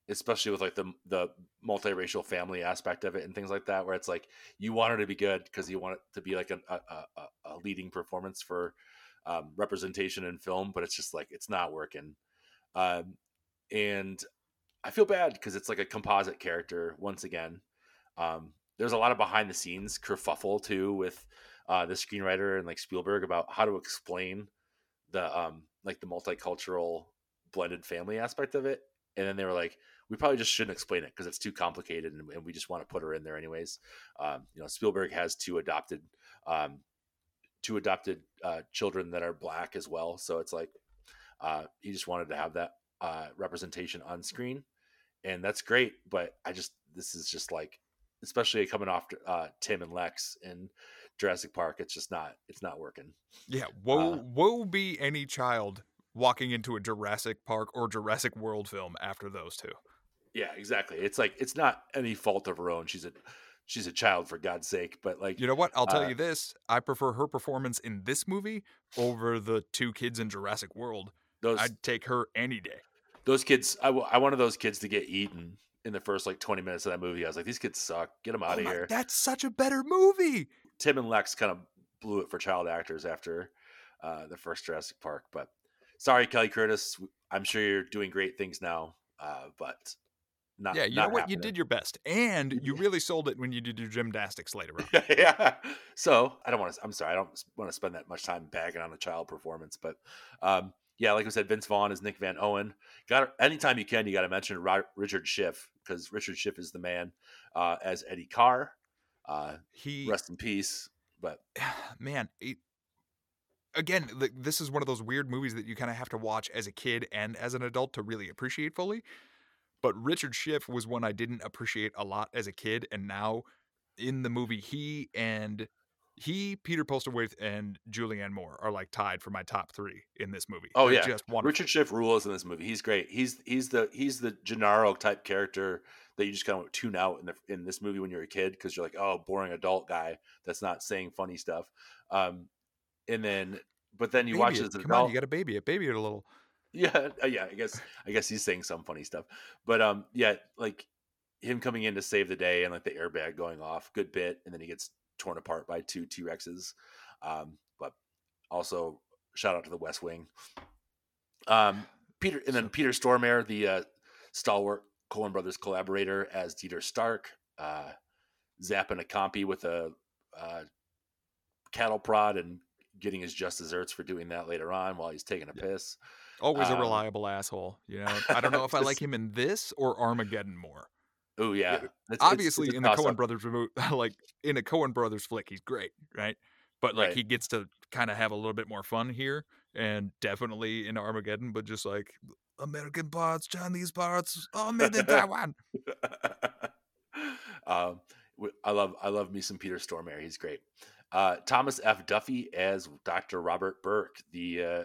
especially with like the the multiracial family aspect of it and things like that where it's like you want her to be good because you want it to be like a a- a leading performance for um, representation in film but it's just like it's not working. Um and i feel bad because it's like a composite character once again. Um there's a lot of behind the scenes kerfuffle too with uh the screenwriter and like spielberg about how to explain the um like the multicultural blended family aspect of it. And then they were like we probably just shouldn't explain it because it's too complicated and, and we just want to put her in there anyways um, you know spielberg has two adopted um, two adopted uh, children that are black as well so it's like uh, he just wanted to have that uh, representation on screen and that's great but i just this is just like especially coming off uh, tim and lex in jurassic park it's just not it's not working Yeah, woe Uh, woe be any child walking into a Jurassic Park or Jurassic World film after those two. Yeah, exactly. It's like it's not any fault of her own. She's a she's a child for God's sake. But like You know what? I'll tell Uh, you this: I prefer her performance in this movie over the two kids in Jurassic World. those I'd take her any day. those kids, I, w- I wanted those kids to get eaten in the first like twenty minutes of that movie. I was like, these kids suck. Get them out Oh of my- here. that's such a better movie. Tim and Lex kind of blew it for child actors after uh, the first Jurassic Park. But sorry, Kelly Curtis. I'm sure you're doing great things now. Uh, but not yeah, you know what? You did your best, and you really sold it when you did your gymnastics later on. yeah. So I don't want to. I'm sorry. I don't want to spend that much time bagging on a child performance, but um, yeah, like I said, Vince Vaughn is Nick Van Owen. Got anytime you can, you got to mention Richard Schiff because Richard Schiff is the man uh, as Eddie Carr. Uh, He rest in peace. But man, it, again, like, this is one of those weird movies that you kind of have to watch as a kid and as an adult to really appreciate fully. But Richard Schiff was one I didn't appreciate a lot as a kid, and now in the movie, he and he, Peter Postlethwaite, and Julianne Moore are like tied for my top three in this movie. Oh, They're yeah. just wonderful. Richard Schiff rules in this movie. He's great. He's he's the he's the Gennaro type character that you just kind of tune out in the in this movie when you're a kid because you're like, oh, boring adult guy that's not saying funny stuff. Um, and then but then you Baby watch it. as an Come adult. on, you got to baby it, baby it a little. Yeah, uh, yeah. I guess I guess he's saying some funny stuff, but um, yeah, like him coming in to save the day and like the airbag going off, good bit, and then he gets torn apart by two T Rexes. Um, but also shout out to the West Wing. Um, Peter and then Peter Stormare, the uh, stalwart Coen Brothers collaborator as Dieter Stark, uh, zapping a compy with a uh, cattle prod and getting his just desserts for doing that later on while he's taking a piss. Always a Um, reliable asshole. You know, I don't know if I like him in this or Armageddon more. Oh yeah, It's- it's- obviously it's a in the toss-up. Coen brothers remo- like in a Coen brothers flick, he's great, right? But like Right. he gets to kind of have a little bit more fun here, and definitely in Armageddon. But just like American parts, Chinese parts, all made in Taiwan. um, I love I love me some Peter Stormare. He's great. Uh, Thomas F. Duffy as Dr. Robert Burke, the uh,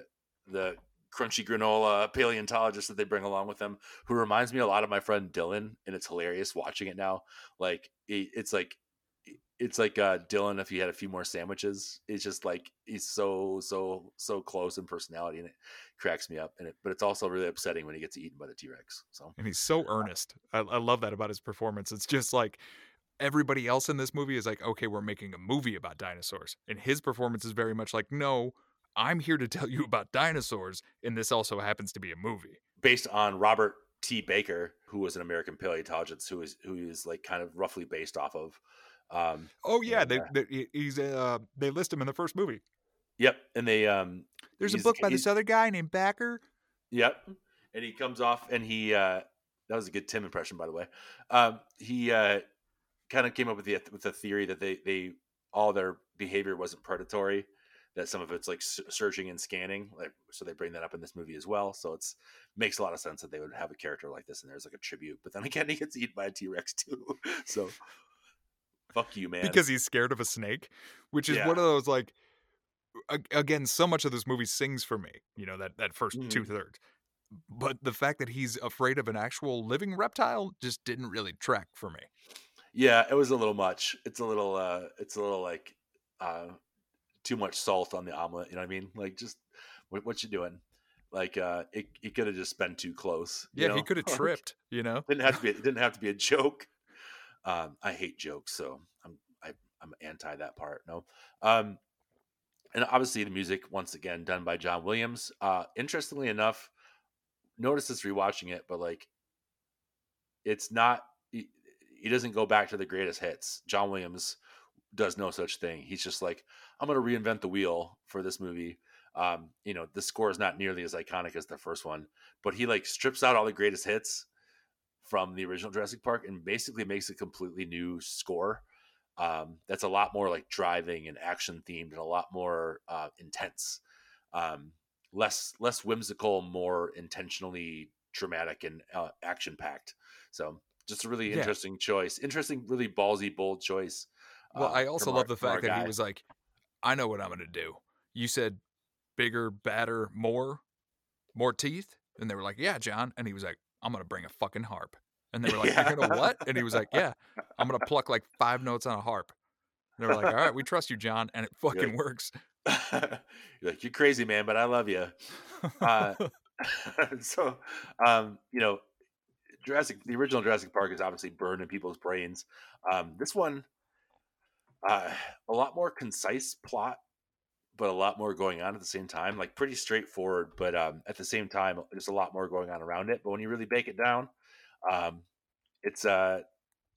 the crunchy granola paleontologist that they bring along with them, who reminds me a lot of my friend Dylan, and it's hilarious watching it now. Like it, it's like it's like uh, Dylan if he had a few more sandwiches. It's just like he's so so so close in personality, and it cracks me up. And it, but it's also really upsetting when he gets eaten by the T Rex. So and he's so earnest. I, I love that about his performance. It's just like everybody else in this movie is like, okay, we're making a movie about dinosaurs, and his performance is very much like, no, I'm here to tell you about dinosaurs, and this also happens to be a movie based on Robert T. Bakker, who was an American paleontologist, who is who is like kind of roughly based off of. Um, oh yeah, and, they, uh, they he's uh they list him in the first movie. Yep, and they um. There's a book by this other guy named Bakker. Yep. And he comes off and he uh that was a good Tim impression by the way. Um he uh kind of came up with the with the theory that they they all their behavior wasn't predatory that some of it's like searching and scanning like so they bring that up in this movie as well so it's makes a lot of sense that they would have a character like this and there's like a tribute but then again he gets eaten by a t-rex too so fuck you man because he's scared of a snake, which is Yeah. one of those like again, so much of this movie sings for me, you know, that that 1st Mhm. two thirds. But the fact that he's afraid of an actual living reptile just didn't really track for me. Yeah, it was a little much. It's a little uh it's a little like uh too much salt on the omelet, you know what I mean? Like just what what you doing? Like uh it it could have just been too close. you Yeah, he could have tripped, you know. didn't have to be it didn't have to be a joke. Um I hate jokes, so I'm I I'm anti that part. No. Um and obviously the music once again done by John Williams. Uh interestingly enough, notice this rewatching it, but like it's not he, he doesn't go back to the greatest hits. John Williams does no such thing. He's just like, I'm gonna reinvent the wheel for this movie. Um, you know, the score is not nearly as iconic as the first one, but he like strips out all the greatest hits from the original Jurassic Park and basically makes a completely new score. Um, that's a lot more like driving and action themed and a lot more uh, intense. Um, less less whimsical, more intentionally dramatic and uh, action packed. So just a really Yeah. interesting choice. Interesting, really ballsy, bold choice. Well, uh, I also from love the fact that he was like, I know what I'm going to do. You said bigger, badder, more, more teeth. And they were like, yeah, John. And he was like, I'm going to bring a fucking harp. And they were like, Yeah. you're going to what? And he was like, yeah, I'm going to pluck like five notes on a harp. And they were like, all right, we trust you, John. And it fucking like- works. You're like you're crazy, man, but I love you. Uh, so, um, you know, Jurassic, the original Jurassic Park is obviously burned in people's brains. Um, this one, uh, a lot more concise plot, but a lot more going on at the same time. Like pretty straightforward, but um, at the same time, there's a lot more going on around it. But when you really bake it down, um, it's uh,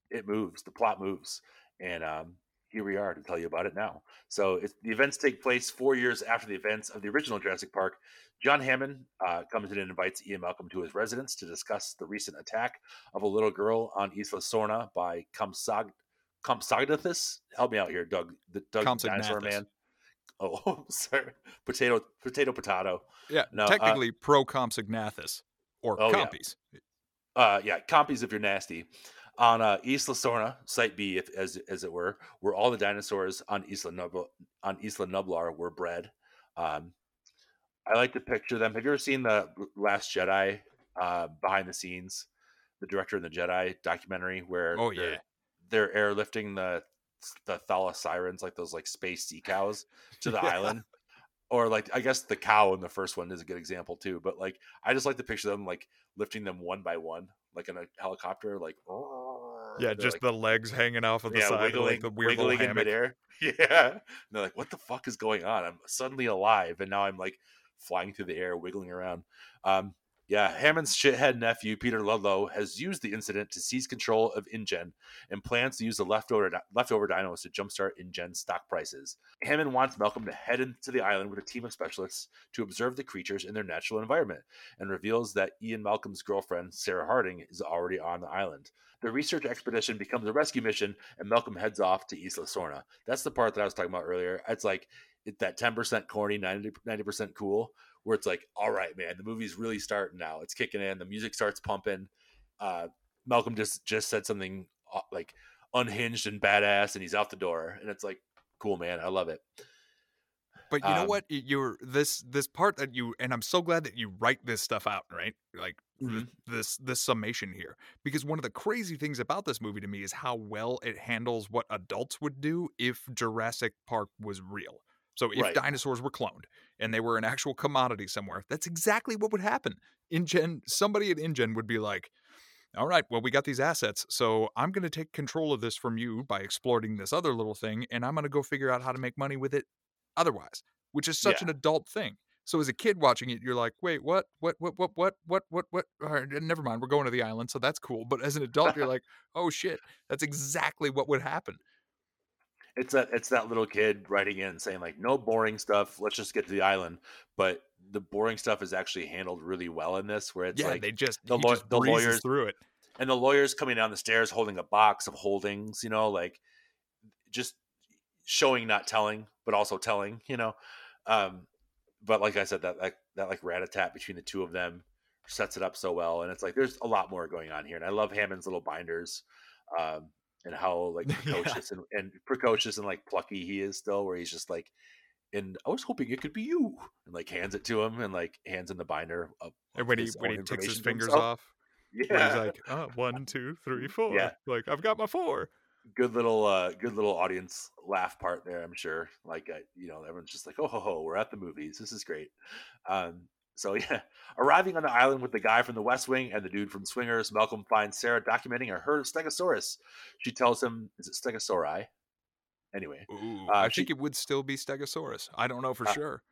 it moves. The plot moves, and um, here we are to tell you about it now. So the events take place four years after the events of the original Jurassic Park. John Hammond uh, comes in and invites Ian Malcolm to his residence to discuss the recent attack of a little girl on Isla Sorna by Compsog- Compsognathus. Help me out here, Doug. The Doug Dinosaur Compsognathus. Man. Oh, sorry. Potato, potato, potato. Yeah, No, uh, technically pro compsognathus or Oh, yeah. compies. uh yeah compies if you're nasty on uh isla sorna site b if, as as it were where all the dinosaurs on isla nublar on isla nublar were bred um i like to picture them have you ever seen the last jedi uh behind the scenes the director of the jedi documentary where Oh, yeah. They're airlifting the the thala sirens like those like space sea cows to the Yeah. island or like i guess the cow in the first one is a good example too but like i just like to picture them like lifting them one by one like in a helicopter like Yeah, just like, the legs hanging off of the yeah, side, wiggling, like the weird wiggling in midair. Yeah, and they're like, "What the fuck is going on? I'm suddenly alive, and now I'm like flying through the air, wiggling around." Um, yeah, Hammond's shithead nephew Peter Ludlow has used the incident to seize control of InGen and plans to use the leftover leftover dinos to jumpstart InGen stock prices. Hammond wants Malcolm to head into the island with a team of specialists to observe the creatures in their natural environment, and reveals that Ian Malcolm's girlfriend Sarah Harding is already on the island. The research expedition becomes a rescue mission, and Malcolm heads off to Isla Sorna. That's the part that I was talking about earlier. It's like it, that 10% corny, 90, 90% cool, where it's like, all right, man, the movie's really starting now. It's kicking in. The music starts pumping. Uh, Malcolm just just said something uh, like unhinged and badass, and he's out the door. And it's like, cool, man. I love it. But you know Um, what? You're this this part that you and I'm so glad that you write this stuff out, right? Like Mhm. this this summation here, because one of the crazy things about this movie to me is how well it handles what adults would do if Jurassic Park was real. So if Right. dinosaurs were cloned and they were an actual commodity somewhere, that's exactly what would happen. InGen, somebody at InGen would be like, all right, well, we got these assets, so I'm going to take control of this from you by exploiting this other little thing, and I'm going to go figure out how to make money with it otherwise, which is such Yeah. an adult thing. So as a kid watching it, you're like, wait, what, what, what, what, what, what, what, what? All right, never mind, we're going to the island, so that's cool. But as an adult, you're like, oh shit, that's exactly what would happen. It's that it's that little kid writing in saying like, no boring stuff. Let's just get to the island. But the boring stuff is actually handled really well in this, where it's yeah, like they just the he law- just the lawyers- through it. and the lawyer's coming down the stairs holding a box of holdings, you know, like just showing, not telling, but also telling, you know. Um, but like I said, that like that like rat a tat between the two of them sets it up so well, and it's like there's a lot more going on here, and I love Hammond's little binders, um, and how like Yeah. precocious and, and precocious and like plucky he is still, where he's just like. And I was hoping it could be you, and like hands it to him, and like hands in the binder. And when he when he takes his fingers off, yeah, he's like, oh, one, two, three, four. Yeah. Like I've got my four. good little uh good little audience laugh part there i'm sure like uh, you know everyone's just like oh ho ho we're at the movies this is great um so yeah arriving on the island with the guy from the west wing and the dude from swingers malcolm finds sarah documenting a herd of stegosaurus she tells him is it stegosauri anyway Ooh, Uh, I she- think it would still be Stegosaurus. I don't know for Uh, sure.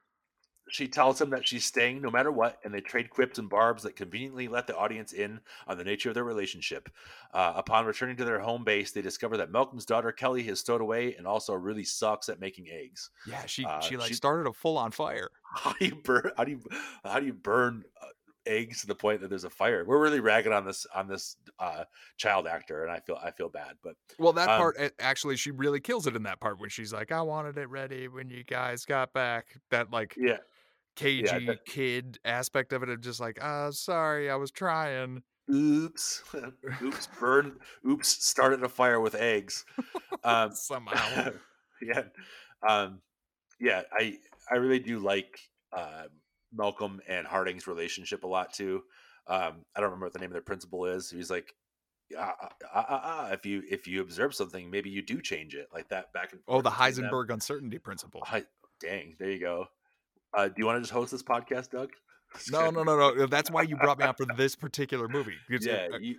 She tells him that she's staying no matter what, and they trade quips and barbs that conveniently let the audience in on the nature of their relationship. Uh, upon returning to their home base, they discover that Malcolm's daughter Kelly has stowed away and also really sucks at making eggs. Yeah, she uh, she like she- started a full on fire. How do you burn? How do you how do you burn uh, eggs to the point that there's a fire? We're really ragging on this on this uh, child actor, and I feel I feel bad, but Well, that Um, part actually, she really kills it in that part when she's like, "I wanted it ready when you guys got back." That like yeah, cagey that- kid aspect of it, of just like, "Ah, sorry, I was trying." oops, oops, burn, oops, started a fire with eggs. Um, Somehow, yeah um yeah i i really do like uh malcolm and harding's relationship a lot too um i don't remember what the name of their principal is he's like ah, ah, ah, ah, ah, if you if you observe something maybe you do change it like that back and forth oh, the. Heisenberg uncertainty principle. Hi- dang there you go uh do you want to just host this podcast doug No, no, no, no. That's why you brought me on for this particular movie. because, yeah uh, you,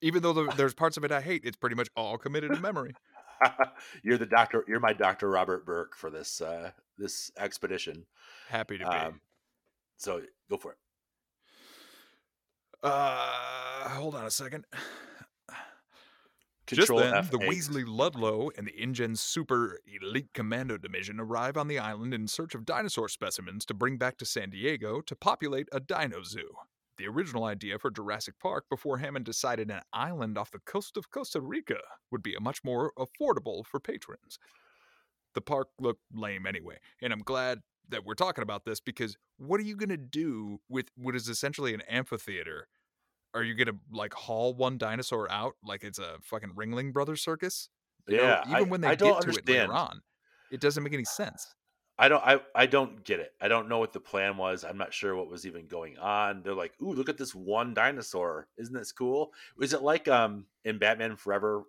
even though the, there's parts of it I hate, it's pretty much all committed to memory. you're the doctor you're my dr robert burke for this uh this expedition Happy to be. um so go for it uh, hold on a second. Control Just then, F the. Weasley Ludlow and the InGen Super Elite Commando Division arrive on the island in search of dinosaur specimens to bring back to San Diego to populate a dino zoo. The original idea for Jurassic Park before Hammond decided an island off the coast of Costa Rica would be a much more affordable for patrons. The park looked lame anyway, and I'm glad that we're talking about this because what are you going to do with what is essentially an amphitheater are you gonna like haul one dinosaur out like it's a fucking Ringling Brothers circus? You know, Yeah, even I- when they I don't get to it later on, it doesn't make any sense. I don't I, I don't get it. I don't know what the plan was. I'm not sure what was even going on. They're like, "Ooh, look at this one dinosaur. Isn't this cool?" Is it like um in Batman Forever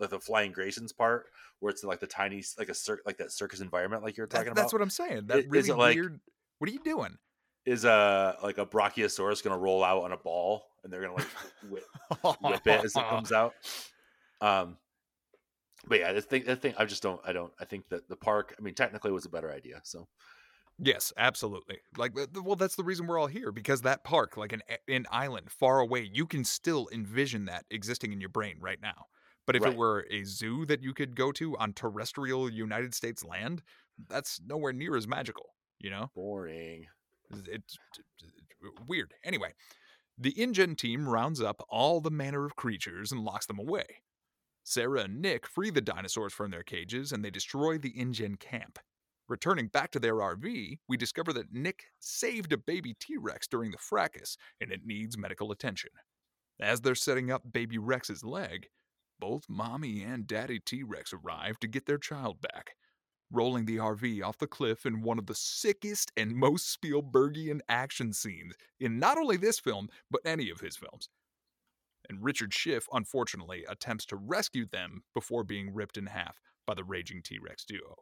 like the flying Graysons part where it's like the tiny like a cir- like that circus environment like you're That- about? that's what I'm saying. That is really it like- weird. What are you doing? Is a like a brachiosaurus going to roll out on a ball and they're going to like whip, whip it as it comes out. Um, but yeah, the thing, the thing, I just don't, I don't, I think that the park, I mean, technically was a better idea. So Yes, absolutely. Like, well, that's the reason we're all here because that park, like an an island far away, you can still envision that existing in your brain right now. But if Right. it were a zoo that you could go to on terrestrial United States land, that's nowhere near as magical. You know, boring. it's, it's weird. Anyway, the InGen team rounds up all the manner of creatures and locks them away. Sarah and Nick free the dinosaurs from their cages and they destroy the InGen camp. Returning back to their RV, we discover that Nick saved a baby T Rex during the fracas and it needs medical attention. As they're setting up baby Rex's leg, both mommy and daddy T Rex arrive to get their child back. Rolling the RV off the cliff in one of the sickest and most Spielbergian action scenes in not only this film, but any of his films. And Richard Schiff, unfortunately, attempts to rescue them before being ripped in half by the raging T Rex duo.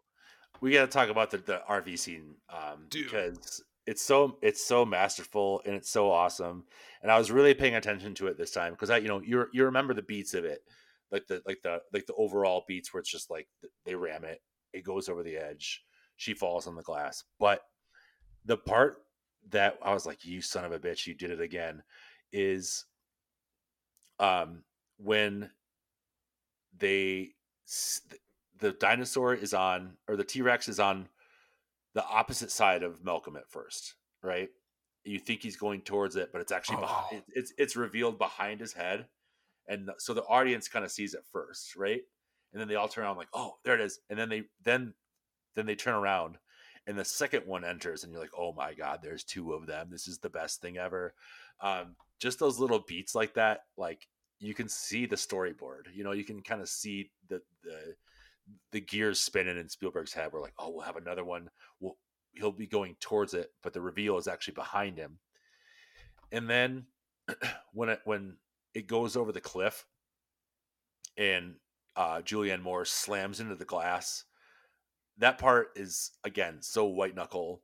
We got to talk about the, the RV scene um, Dude. because it's so it's so masterful and it's so awesome. And I was really paying attention to it this time because I, you know, you you remember the beats of it, like the like the like the overall beats where it's just like they ram it, it goes over the edge, she falls on the glass. But the part that I was like, "You son of a bitch, you did it again," is um when they the dinosaur is on or the T-Rex is on the opposite side of Malcolm at first, right? You think he's going towards it, but it's actually Oh. behind, it's it's revealed behind his head, and so the audience kind of sees it first, right? And then they all turn around like, "Oh, there it is!" And then they then then they turn around, and the second one enters, and you're like, "Oh my god, there's two of them! This is the best thing ever." Um, just those little beats like that, like you can see the storyboard. You know, you can kind of see the the the gears spinning in Spielberg's head. We're like, oh, we'll have another one. We'll, he'll be going towards it, but the reveal is actually behind him. And then when it when it goes over the cliff, and uh, Julianne Moore slams into the glass, that part is again so white knuckle.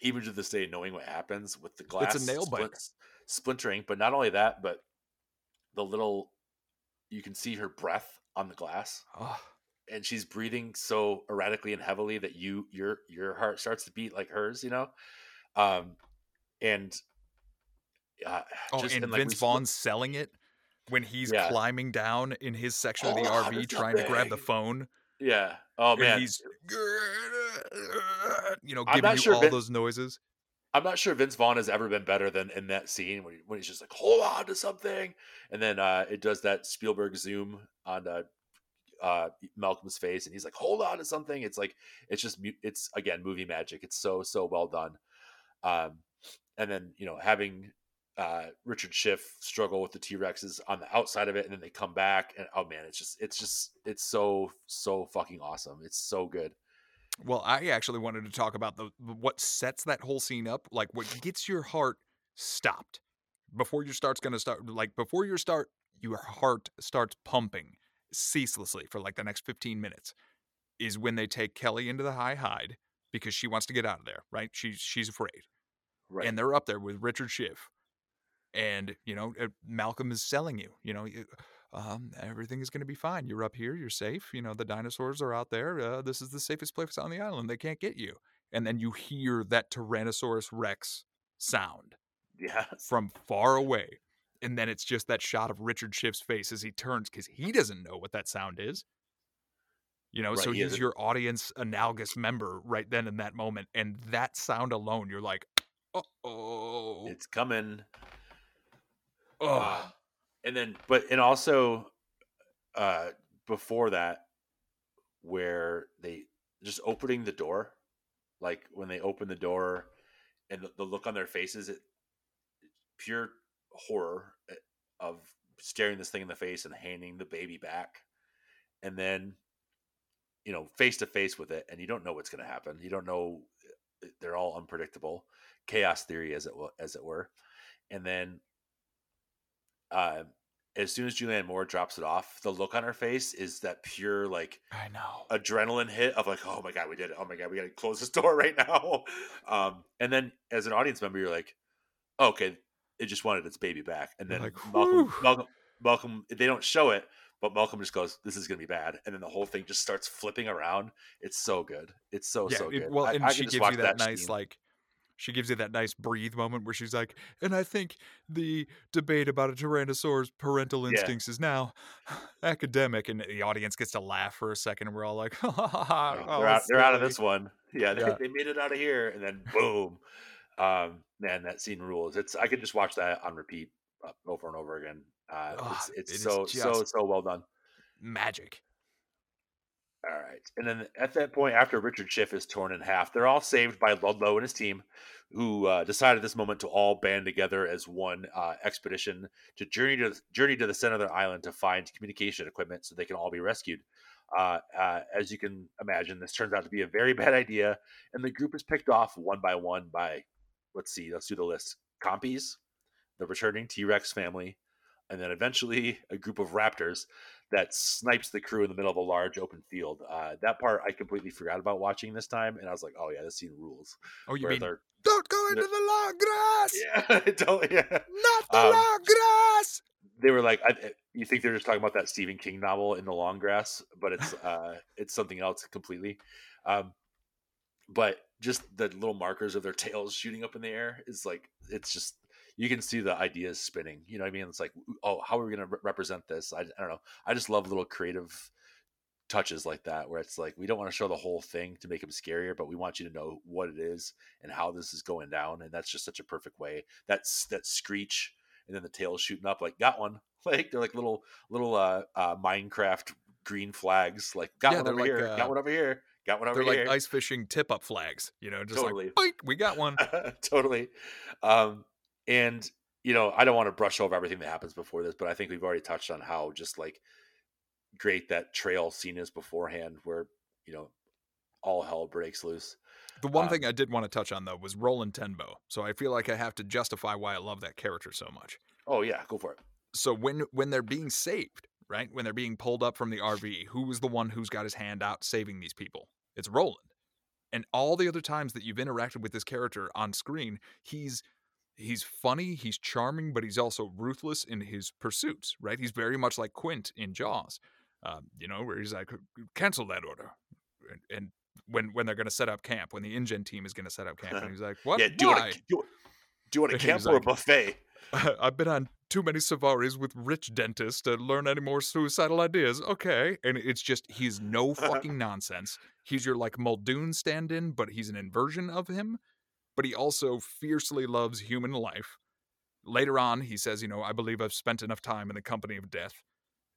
Even to this day, knowing what happens with the glass, It's a nail splint- splintering. But not only that, but the little you can see her breath on the glass Oh, and she's breathing so erratically and heavily that you your your heart starts to beat like hers, you know. Um, and uh, oh just- and like, Vince Vaughn's selling it when he's Yeah. climbing down in his section of the RV to trying to grab the phone. Yeah. Oh and man, he's you know I'm giving not you sure all Vin- those noises. I'm not sure Vince Vaughn has ever been better than in that scene when, he, when he's just like, hold on to something. And then uh, it does that Spielberg zoom on uh, uh, Malcolm's face and he's like, hold on to something. It's like, it's just, it's again, movie magic. It's so, so well done. Um, and then, you know, having uh, Richard Schiff struggle with the T Rexes on the outside of it and then they come back and oh man, it's just, it's just, it's so, so fucking awesome. It's so good. Well, I actually wanted to talk about the what sets that whole scene up, like what gets your heart stopped before your start's going to start like before your start your heart starts pumping ceaselessly for like the next 15 minutes is when they take Kelly into the high hide because she wants to get out of there, right? She's she's afraid. Right. And they're up there with Richard Schiff. And, you know, uh, Malcolm is selling you, you know, um, everything is going to be fine. You're up here. You're safe. You know, the dinosaurs are out there. Uh, this is the safest place on the island. They can't get you. And then you hear that Tyrannosaurus Rex sound yeah. from far away. And then it's just that shot of Richard Schiff's face as he turns because he doesn't know what that sound is. You know, Right, so he's isn't- your audience analogous member right then in that moment. And that sound alone, you're like, uh oh. It's coming. And then but and also uh before that where they just opening the door like when they open the door and the, the look on their faces it pure horror eh, of staring this thing in the face and handing the baby back. And then you know face to face with it and you don't know what's going to happen. You don't know eh, they're all unpredictable. Chaos theory as it as it were. And then uh, as soon as Julianne Moore drops it off, the look on her face is that pure like I know. adrenaline hit of like, oh my god, we did it! Oh my god, we got to close this door right now. Um, and then as an audience member, you're like, oh, okay, it just wanted its baby back. And then like, Malcolm. Malcolm, Malcolm, they don't show it, but Malcolm just goes, "This is gonna be bad," and then the whole thing just starts flipping around. It's so good. It's so yeah, so it- good. well, I- and I she gives you that, that nice scene. like. She gives you that nice breathe moment where she's like, and I think the debate about a Tyrannosaurus parental Yeah. instincts is now academic, and the audience gets to laugh for a second, and we're all like, ha ha ha ha. Oh, oh, they're out. They're out of this one. Yeah, they, Yeah. they made it out of here, and then boom, um, man, that scene rules. It's I could just watch that on repeat uh, over and over again. Uh, Ah, it's it's is so so so well done. Magic. All right, and then at that point, after Richard Schiff is torn in half, they're all saved by Ludlow and his team, who uh, decided this moment to all band together as one uh, expedition to journey to journey to the center of the island to find communication equipment so they can all be rescued. Uh, uh, as you can imagine, this turns out to be a very bad idea, and the group is picked off one by one by, let's see, let's do the list: Compies, the returning T Rex family, and then eventually a group of raptors that snipes the crew in the middle of a large open field. Uh, that part I completely forgot about watching this time, and I was like, "Oh yeah, this scene rules." Oh, you Where mean they're- don't go into the long grass? Yeah, totally. Yeah. Not the Um, long grass. They were like, I, "You think they're just talking about that Stephen King novel in the long grass?" But it's uh, it's something else completely. Um, but just the little markers of their tails shooting up in the air is like it's just you can see the ideas spinning. You know what I mean? It's like, oh, how are we going to re- represent this? I, I don't know. I just love little creative touches like that where it's like we don't want to show the whole thing to make them scarier, but we want you to know what it is and how this is going down, and that's just such a perfect way. That's that screech and then the tail shooting up. Like got one. Like they're like little little uh, uh Minecraft green flags. Like got Yeah, one over like, here. uh, got one over here. Got one over here. They're here. like ice fishing tip up flags, you know, just Totally. like we got one. totally. Um, and you know, I don't want to brush over everything that happens before this, but I think we've already touched on how just like great that trail scene is beforehand, where you know all hell breaks loose. The one Um, thing I did want to touch on though was Roland Tembo. So I feel like I have to justify why I love that character so much. Oh yeah, go for it. So when when they're being saved, right? When they're being pulled up from the RV, who is the one who's got his hand out saving these people? It's Roland. And all the other times that you've interacted with this character on screen, he's he's funny, he's charming, but he's also ruthless in his pursuits, right? He's very much like Quint in Jaws, um, you know, where he's like, cancel that order, and, and when when they're going to set up camp, when the InGen team is going to set up camp, and he's like, what? yeah, do you want to do, do you want a camp or a buffet? I've been on too many safaris with rich dentists to learn any more suicidal ideas. Okay. And it's just, he's no fucking nonsense. He's your like Muldoon stand in, but he's an inversion of him. But he also fiercely loves human life. Later on, he says, you know, I believe I've spent enough time in the company of death.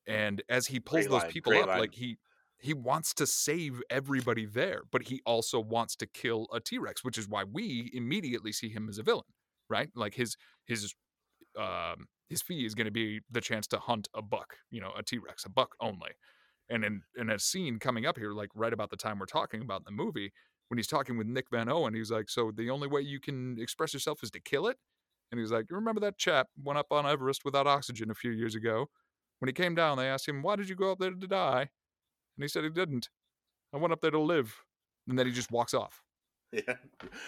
And as he pulls Great those line, people up, line. like he he wants to save everybody there, but he also wants to kill a T-Rex, which is why we immediately see him as a villain, right? Like his his um, his fee is going to be the chance to hunt a buck, you know, a T Rex, a buck only. And in, in a scene coming up here, like right about the time we're talking about in the movie, when he's talking with Nick Van Owen, he's like, So the only way you can express yourself is to kill it? And he's like, You remember that chap went up on Everest without oxygen a few years ago? When he came down, they asked him, Why did you go up there to die? And he said he didn't. I went up there to live. And then he just walks off. Yeah,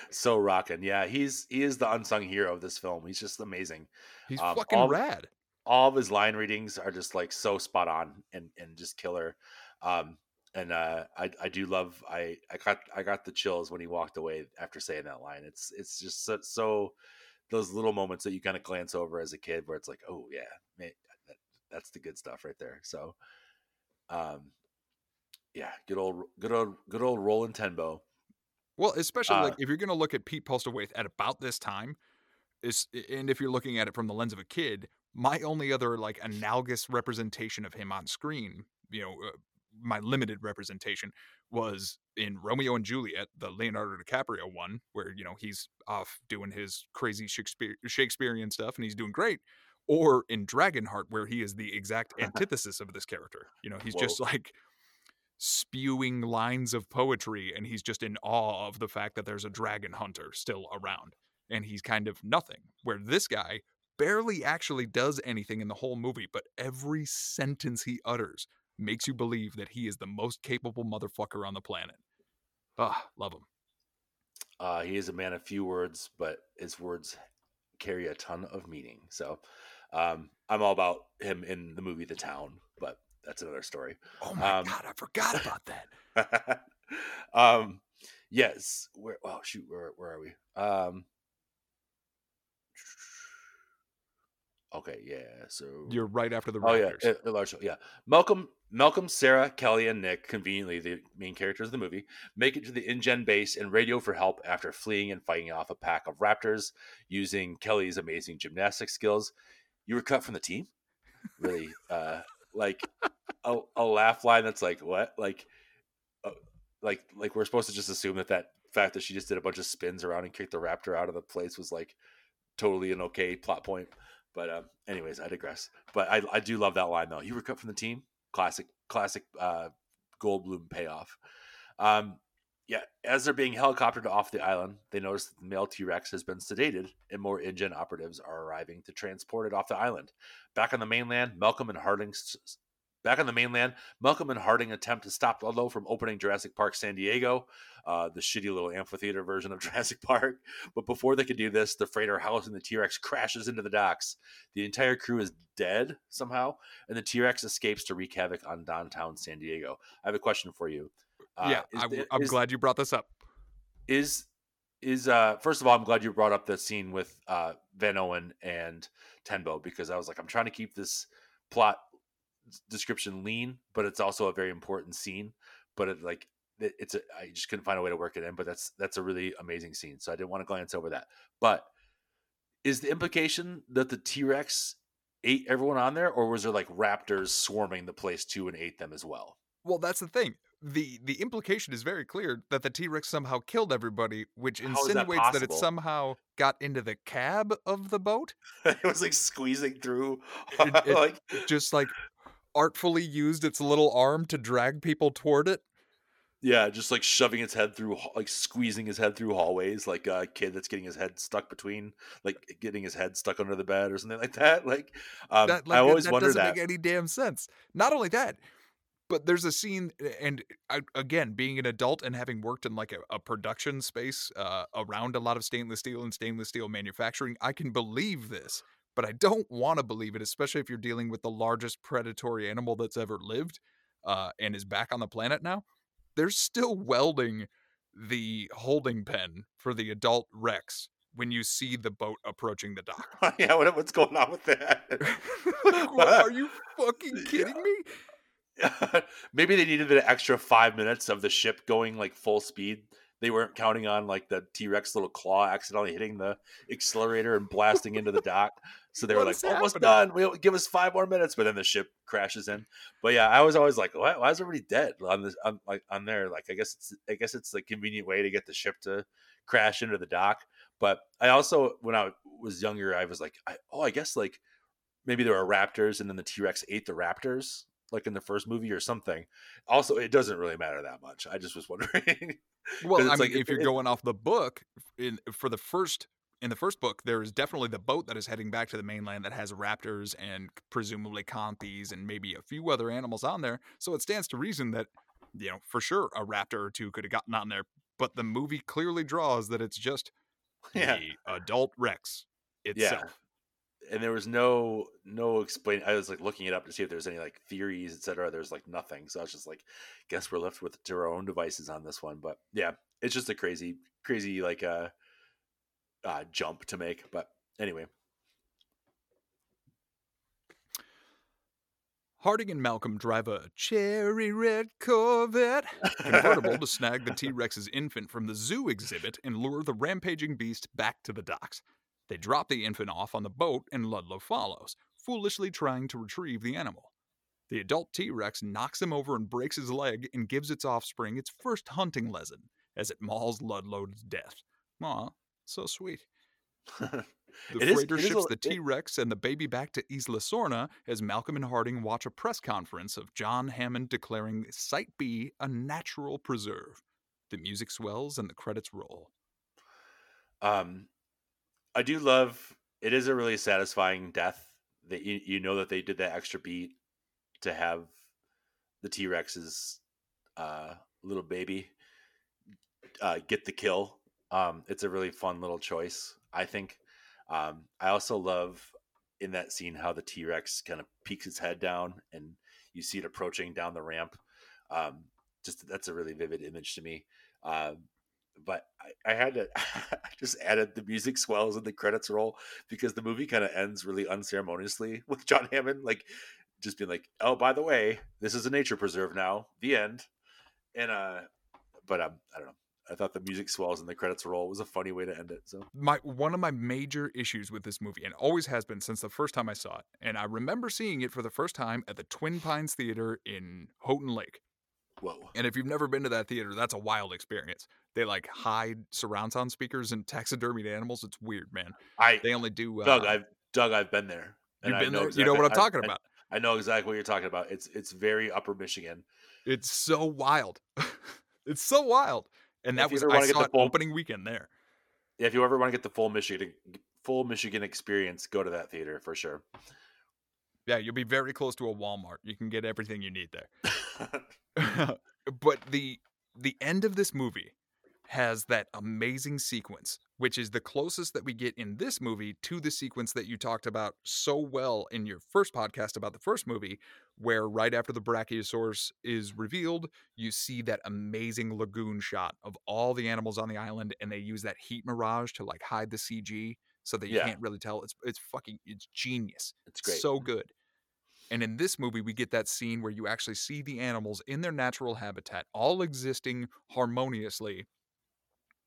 so rocking. Yeah, he's he is the unsung hero of this film. He's just amazing. He's Um, fucking all- rad. all of his line readings are just like so spot on and and just killer um and uh i i do love i i got i got the chills when he walked away after saying that line. It's it's just so, so those little moments that you kind of glance over as a kid where it's like oh yeah man, that, that's the good stuff right there. So um yeah good old good old good old roland tembo Well, especially Uh, like if you're going to look at Pete Postlethwaite at about this time, is and if you're looking at it from the lens of a kid, my only other like analogous representation of him on screen, you know, uh, my limited representation was in Romeo and Juliet, the Leonardo DiCaprio one, where you know he's off doing his crazy Shakespeare Shakespearean stuff and he's doing great. Or in Dragonheart, where he is the exact antithesis of this character. You know, he's just like spewing lines of poetry and he's just in awe of the fact that there's a dragon hunter still around and he's kind of nothing where this guy barely actually does anything in the whole movie but every sentence he utters makes you believe that he is the most capable motherfucker on the planet. Ah love him. Uh he is a man of few words but his words carry a ton of meaning. So um i'm all about him in the movie the town but that's another story. Oh my Um, god i forgot about that. um yes where oh shoot where where are we? Um okay yeah so you're right after the oh yeah Raptors. uh, the large yeah. Malcolm malcolm sarah kelly and nick conveniently the main characters of the movie make it to the ingen base and radio for help after fleeing and fighting off a pack of raptors using kelly's amazing gymnastic skills. You were cut from the team? Really uh like a, a laugh line that's like what? Like uh, like like we're supposed to just assume that that fact that she just did a bunch of spins around and kicked the raptor out of the place was like totally an okay plot point but um anyways i digress but i i do love that line though you were cut from the team classic classic uh Goldblum payoff. Um, yeah, as they're being helicoptered off the island, they notice that the male T Rex has been sedated, and more InGen operatives are arriving to transport it off the island. Back on the mainland, Malcolm and Harding. Back on the mainland, Malcolm and Harding attempt to stop Ludlow from opening Jurassic Park San Diego, uh, the shitty little amphitheater version of Jurassic Park. But before they can do this, the freighter housing the T Rex crashes into the docks. The entire crew is dead somehow, and the T Rex escapes to wreak havoc on downtown San Diego. I have a question for you. Uh, yeah, I, am glad you brought this up. Is is uh first of all, I'm glad you brought up the scene with uh Van Owen and Tembo because I was like, I'm trying to keep this plot description lean, but it's also a very important scene. But it like it, it's a I just couldn't find a way to work it in. But that's that's a really amazing scene, so I didn't want to glance over that. But is the implication that the T Rex ate everyone on there, or was there like raptors swarming the place too and ate them as well? Well, that's the thing the the implication is very clear that the T Rex somehow killed everybody, which insinuates that, that, it somehow got into the cab of the boat. it was like squeezing through, it, it like just like artfully used its little arm to drag people toward it. Yeah, just like shoving its head through, like squeezing his head through hallways, like a kid that's getting his head stuck between, like getting his head stuck under the bed or something like that. Like, um, that, like I always that wonder doesn't that. make any damn sense. Not only that, but there's a scene and I, again being an adult and having worked in like a, a production space uh, around a lot of stainless steel and stainless steel manufacturing i can believe this but i don't want to believe it especially if you're dealing with the largest predatory animal that's ever lived uh, and is back on the planet now they're still welding the holding pen for the adult rex when you see the boat approaching the dock yeah what, what's going on with that like, what, are you fucking kidding yeah. me maybe they needed an extra five minutes of the ship going like full speed. They weren't counting on like the T Rex little claw accidentally hitting the accelerator and blasting into the dock. So they were like, almost done. We'll give us five more minutes, but then the ship crashes in. But yeah, I was always like, why, why is everybody dead on this? On like on there, like I guess it's I guess it's the convenient way to get the ship to crash into the dock. But I also, when I was younger, I was like, I, oh, I guess like maybe there were raptors, and then the T Rex ate the raptors like in the first movie or something. Also, it doesn't really matter that much. I just was wondering. well, I mean, like, if, you're it, going off the book, in for the first in the first book, there is definitely the boat that is heading back to the mainland that has raptors and presumably compys and maybe a few other animals on there. So it stands to reason that you know for sure a raptor or two could have gotten on there. But the movie clearly draws that it's just yeah. the adult Rex itself. Yeah and there was no no explain i was like looking it up to see if there's any like theories etc there's like nothing so i was just like guess we're left with our own devices on this one but yeah it's just a crazy crazy like uh, uh jump to make but anyway Harding and Malcolm drive a cherry red Corvette convertible to snag the T Rex's infant from the zoo exhibit and lure the rampaging beast back to the docks. They drop the infant off on the boat and Ludlow follows, foolishly trying to retrieve the animal. The adult T Rex knocks him over and breaks his leg and gives its offspring its first hunting lesson as it mauls Ludlow to death. Aw, so sweet. The it freighter is, ships a, the T Rex and the baby back to Isla Sorna as Malcolm and Harding watch a press conference of John Hammond declaring Site B a natural preserve. The music swells and the credits roll. Um, I do love. It is a really satisfying death that you you know that they did that extra beat to have the T Rex's uh, little baby uh, get the kill. Um, it's a really fun little choice, I think. Um, I also love in that scene how the T Rex kind of peeks its head down and you see it approaching down the ramp. Um, just that's a really vivid image to me. Um, but I, I had to I just added the music swells and the credits roll because the movie kind of ends really unceremoniously with John Hammond like just being like, "Oh, by the way, this is a nature preserve now." The end. And uh, but um, I don't know. I thought the music swells and the credits roll was a funny way to end it. So my one of my major issues with this movie, and always has been since the first time I saw it, and I remember seeing it for the first time at the Twin Pines Theater in Houghton Lake. Whoa. And if you've never been to that theater, that's a wild experience. They like hide surround sound speakers and taxidermied animals. It's weird, man. I they only do uh, Doug. I've Doug. I've been there. You've been there. Exactly, you know what I'm talking I, about. I know exactly what you're talking about. It's it's very Upper Michigan. It's so wild. it's so wild. And that was I saw the full- opening weekend there. Yeah, if you ever want to get the full Michigan full Michigan experience, go to that theater for sure. Yeah, you'll be very close to a Walmart. You can get everything you need there. but the the end of this movie has that amazing sequence, which is the closest that we get in this movie to the sequence that you talked about so well in your first podcast about the first movie, where right after the Brachiosaurus is revealed, you see that amazing lagoon shot of all the animals on the island, and they use that heat mirage to like hide the CG so that you Yeah. can't really tell. It's it's fucking it's genius. It's great. So good. And in this movie, we get that scene where you actually see the animals in their natural habitat, all existing harmoniously.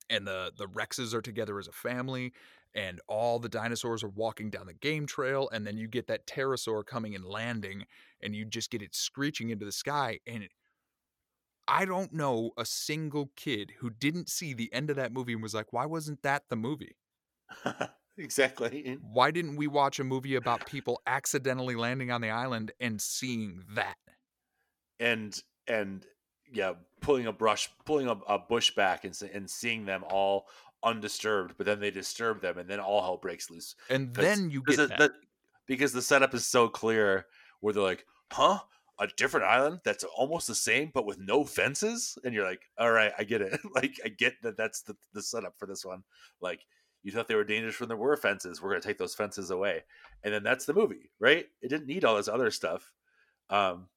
And the, the Rexes are together as a family, and all the dinosaurs are walking down the game trail. And then you get that pterosaur coming and landing, and you just get it screeching into the sky. And it, I don't know a single kid who didn't see the end of that movie and was like, why wasn't that the movie? exactly. Why didn't we watch a movie about people accidentally landing on the island and seeing that? And and yeah, pulling a brush, pulling a, a bush back, and and seeing them all undisturbed, but then they disturb them, and then all hell breaks loose. And then you get that. that- because the setup is so clear, where they're like, "Huh." A different island that's almost the same, but with no fences, and you're like, "All right, I get it. like, I get that. That's the the setup for this one. Like, you thought they were dangerous when there were fences. We're gonna take those fences away, and then that's the movie, right? It didn't need all this other stuff. Um,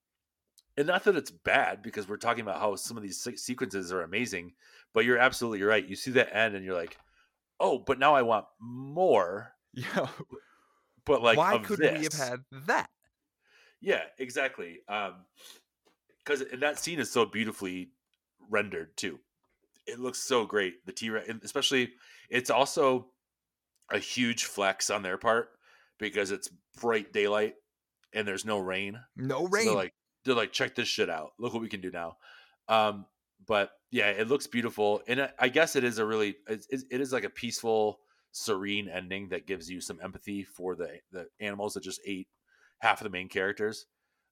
and not that it's bad because we're talking about how some of these se- sequences are amazing, but you're absolutely right. You see that end, and you're like, "Oh, but now I want more." yeah. But like, Why could we have had that? Yeah, exactly. Um, because and that scene is so beautifully rendered too. It looks so great. The T Rex, especially, it's also a huge flex on their part because it's bright daylight and there's no rain. No So rain. they're like, they're like, check this shit out. Look what we can do now. Um, but yeah, it looks beautiful, and I- I guess it is a really, it's- it is like a peaceful, serene ending that gives you some empathy for the the animals that just ate half of the main characters.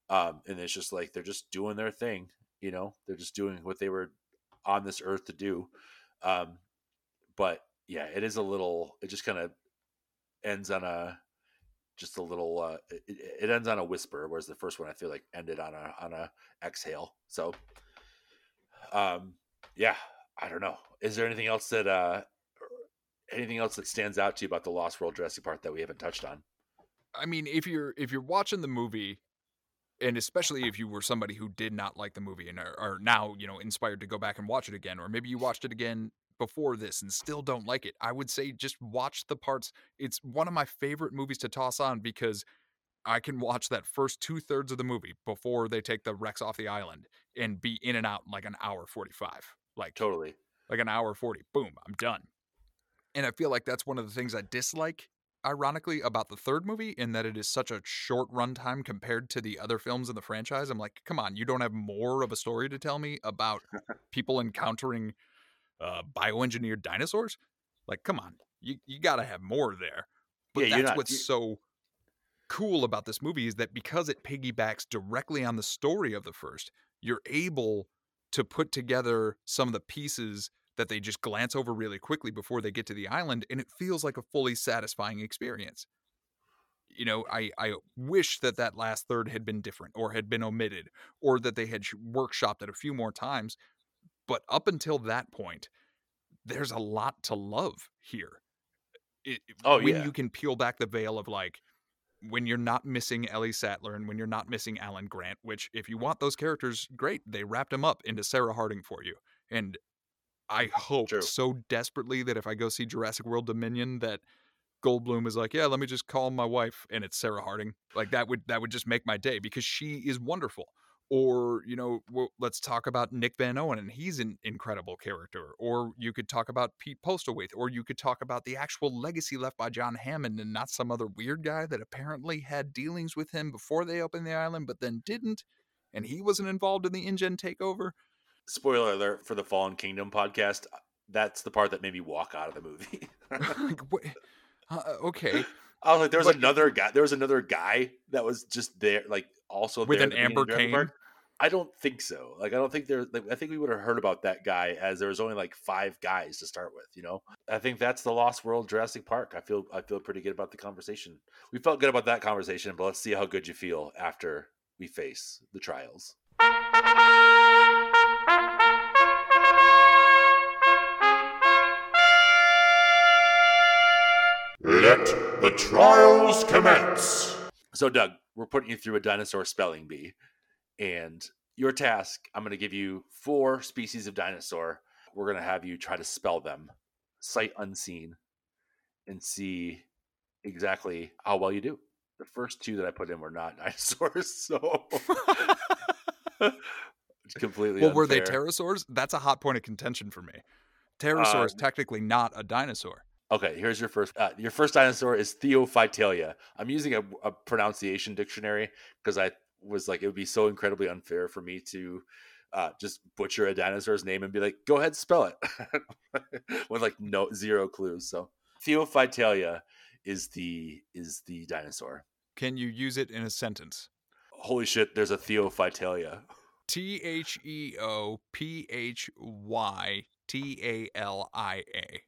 Um, and it's just like they're just doing their thing, you know, they're just doing what they were on this earth to do. Um, but yeah, it is a little. It just kind of ends on a just a little. Uh, it, it ends on a whisper, whereas the first one I feel like ended on a on a exhale. So, um, yeah, I don't know. Is there anything else that uh, anything else that stands out to you about the Lost World Jurassic Park that we haven't touched on? I mean, if you're if you're watching the movie, and especially if you were somebody who did not like the movie and are, are now you know inspired to go back and watch it again, or maybe you watched it again before this and still don't like it, I would say just watch the parts. It's one of my favorite movies to toss on because I can watch that first two thirds of the movie before they take the Rex off the island and be in and out in like an hour forty five, like Totally. like an hour 40 boom i'm done and i feel like that's one of the things i dislike ironically about the third movie in that it is such a short runtime compared to the other films in the franchise i'm like come on you don't have more of a story to tell me about people encountering uh, bioengineered dinosaurs? Like come on you, you gotta have more there. But Yeah, that's not- what's so cool about this movie is that because it piggybacks directly on the story of the first you're able to put together some of the pieces that they just glance over really quickly before they get to the island and it feels like a fully satisfying experience you know i i wish that that last third had been different or had been omitted or that they had workshopped it a few more times but up until that point there's a lot to love here it, Oh, when yeah. you can peel back the veil of like when you're not missing Ellie Sattler and when you're not missing Alan Grant, which if you want those characters, great. They wrapped them up into Sarah Harding for you. And I hope True. so desperately that if I go see Jurassic World Dominion that Goldblum is like, yeah, let me just call my wife and it's Sarah Harding. Like that would that would just make my day because she is wonderful. Or you know, well, let's talk about Nick Van Owen, and he's an incredible character. Or you could talk about Pete Postlethwaite, or you could talk about the actual legacy left by John Hammond, and not some other weird guy that apparently had dealings with him before they opened the island, but then didn't, and he wasn't involved in the InGen takeover. Spoiler alert for the Fallen Kingdom podcast. That's the part that made me walk out of the movie. like, what? Uh, okay, I was like, there was But- another guy. There was another guy that was just there, like also With an at the beginning of amber cane? I don't think so. Like, I don't think there. Like, I think we would have heard about that guy as there was only like five guys to start with. You know, I think that's the Lost World Jurassic Park. I feel I feel pretty good about the conversation. We felt good about that conversation, but let's see how good you feel after we face the trials. Let the trials commence. So, Doug, we're putting you through a dinosaur spelling bee. And your task, I'm going to give you four species of dinosaur. We're going to have you try to spell them sight unseen and see exactly how well you do. The first two that I put in were not dinosaurs. So, it's completely well, were they pterosaurs? That's a hot point of contention for me. Pterosaur is Uh, technically not a dinosaur. Okay, here's your first. Uh, your first dinosaur is Theiophytalia. I'm using a, a pronunciation dictionary because I was like, it would be so incredibly unfair for me to uh, just butcher a dinosaur's name and be like, "Go ahead, spell it," with like no zero clues. So Theiophytalia is the is the dinosaur. Can you use it in a sentence? Holy shit! There's a Theiophytalia. T H E O P H Y T A L I A.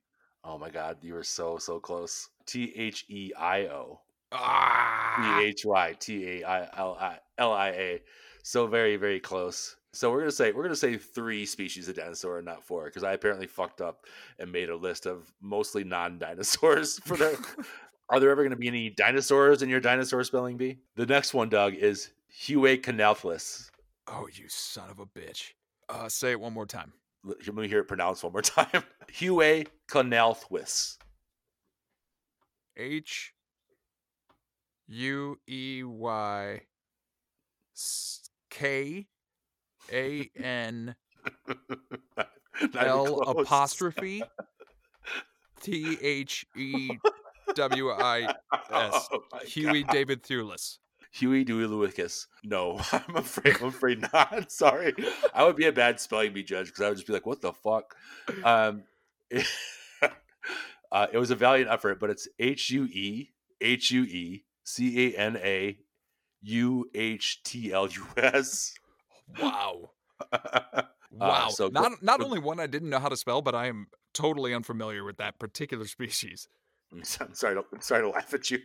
Oh my god, you were so so close. T H E I O. Ah! P H Y T A I L I L I A. So very, very close. So we're gonna say we're gonna say three species of dinosaur and not four, because I apparently fucked up and made a list of mostly non-dinosaurs for the Are there ever gonna be any dinosaurs in your dinosaur spelling bee? The next one, Doug, is Huehuecanauhtlus. Oh, you son of a bitch. Uh, say it one more time. Let me hear it pronounced one more time. Huehuecanauhtlus. H U E Y K A N even apostrophe T H E W I S. Oh Huey David Thewlis. Huey Dewey Lewickus. No, I'm afraid. I'm afraid not. Sorry, I would be a bad spelling bee judge because I would just be like, "What the fuck." Um, uh, it was a valiant effort, but it's H U E H U E C A N A U H T L U S. Wow. Wow. so go- not not go- only one I didn't know how to spell, but I am totally unfamiliar with that particular species. I'm I'm sorry. To, I'm sorry to laugh at you.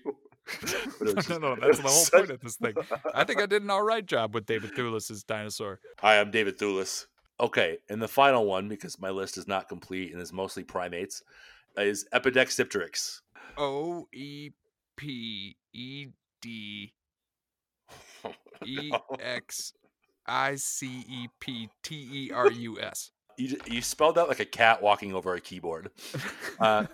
No, just- no, it that's the whole such- point of this thing. I think I did an all right job with David Thewlis's dinosaur. Hi, I'm David Thewlis. Okay, and the final one, because my list is not complete and is mostly primates, is Epidexipteryx. O E P E D E X I C E P T E R U S. You, you spelled that like a cat walking over a keyboard. Uh,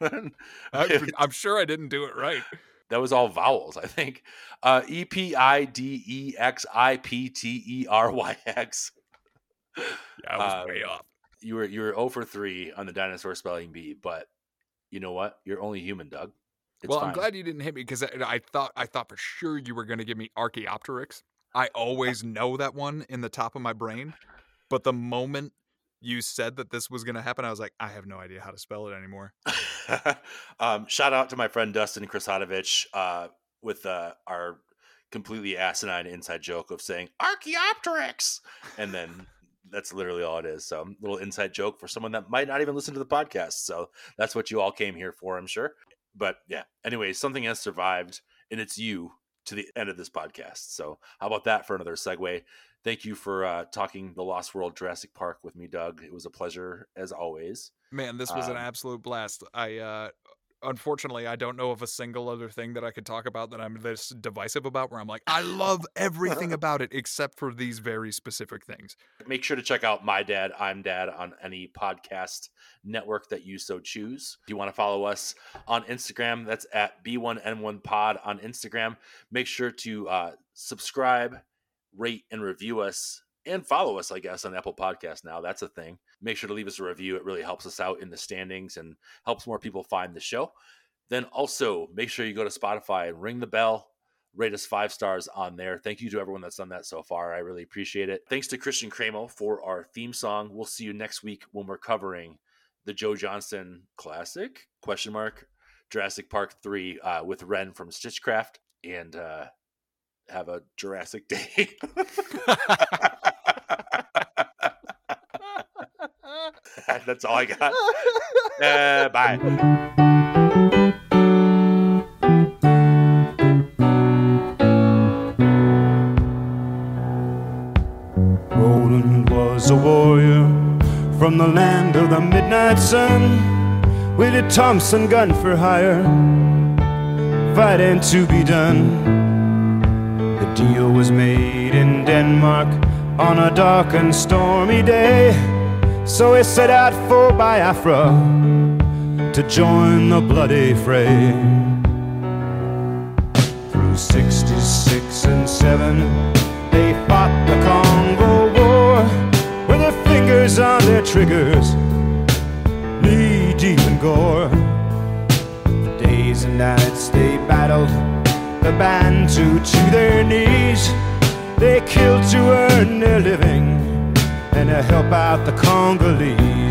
I'm, I'm sure I didn't do it right. that was all vowels, I think. Uh, E P I D E X I P T E R Y X. Yeah, I was Uh, way off. You were you were 0 for 3 on the dinosaur spelling bee, but you know what? You're only human, Doug. It's well, fine. I'm glad you didn't hit me because I, I thought I thought for sure you were going to give me Archaeopteryx. I always know that one in the top of my brain, but the moment you said that this was going to happen, I was like, I have no idea how to spell it anymore. um, shout out to my friend Dustin Krasatovich uh, with uh, our completely asinine inside joke of saying Archaeopteryx, and then that's literally all it is. So, little inside joke for someone that might not even listen to the podcast. So that's what you all came here for, I'm sure. But yeah, anyway, something has survived, and it's you to the end of this podcast. So how about that for another segue? Thank you for uh, talking the Lost World Jurassic Park with me, Doug. It was a pleasure as always. Man, this was an Um, absolute blast. I uh unfortunately I don't know of a single other thing that I could talk about that I'm this divisive about where I'm like, I love everything about it except for these very specific things. make sure to check out my dad i'm dad on any podcast network that you so choose if you want to follow us on instagram that's at b1n1 pod on instagram make sure to uh, subscribe rate and review us and follow us i guess on apple podcast now that's a thing make sure to leave us a review it really helps us out in the standings and helps more people find the show then also make sure you go to spotify and ring the bell rate us five stars on there. Thank you to everyone that's done that so far. I really appreciate it. Thanks to Christian Kramo for our theme song. We'll see you next week when we're covering the Joe Johnston classic question mark Jurassic Park 3 uh, with Ren from Stitchcraft and uh, have a Jurassic Day. That's all I got. Uh, bye. Roland was a warrior from the land of the midnight sun with a Thompson gun for hire, fighting to be done. Deal was made in Denmark on a dark and stormy day, so he set out for Biafra to join the bloody fray. Through 66 and 7, they fought the Congo War with their fingers on their triggers, knee deep in gore. For days and nights they battled the Bantu to their knees. They killed to earn their living and to help out the Congolese.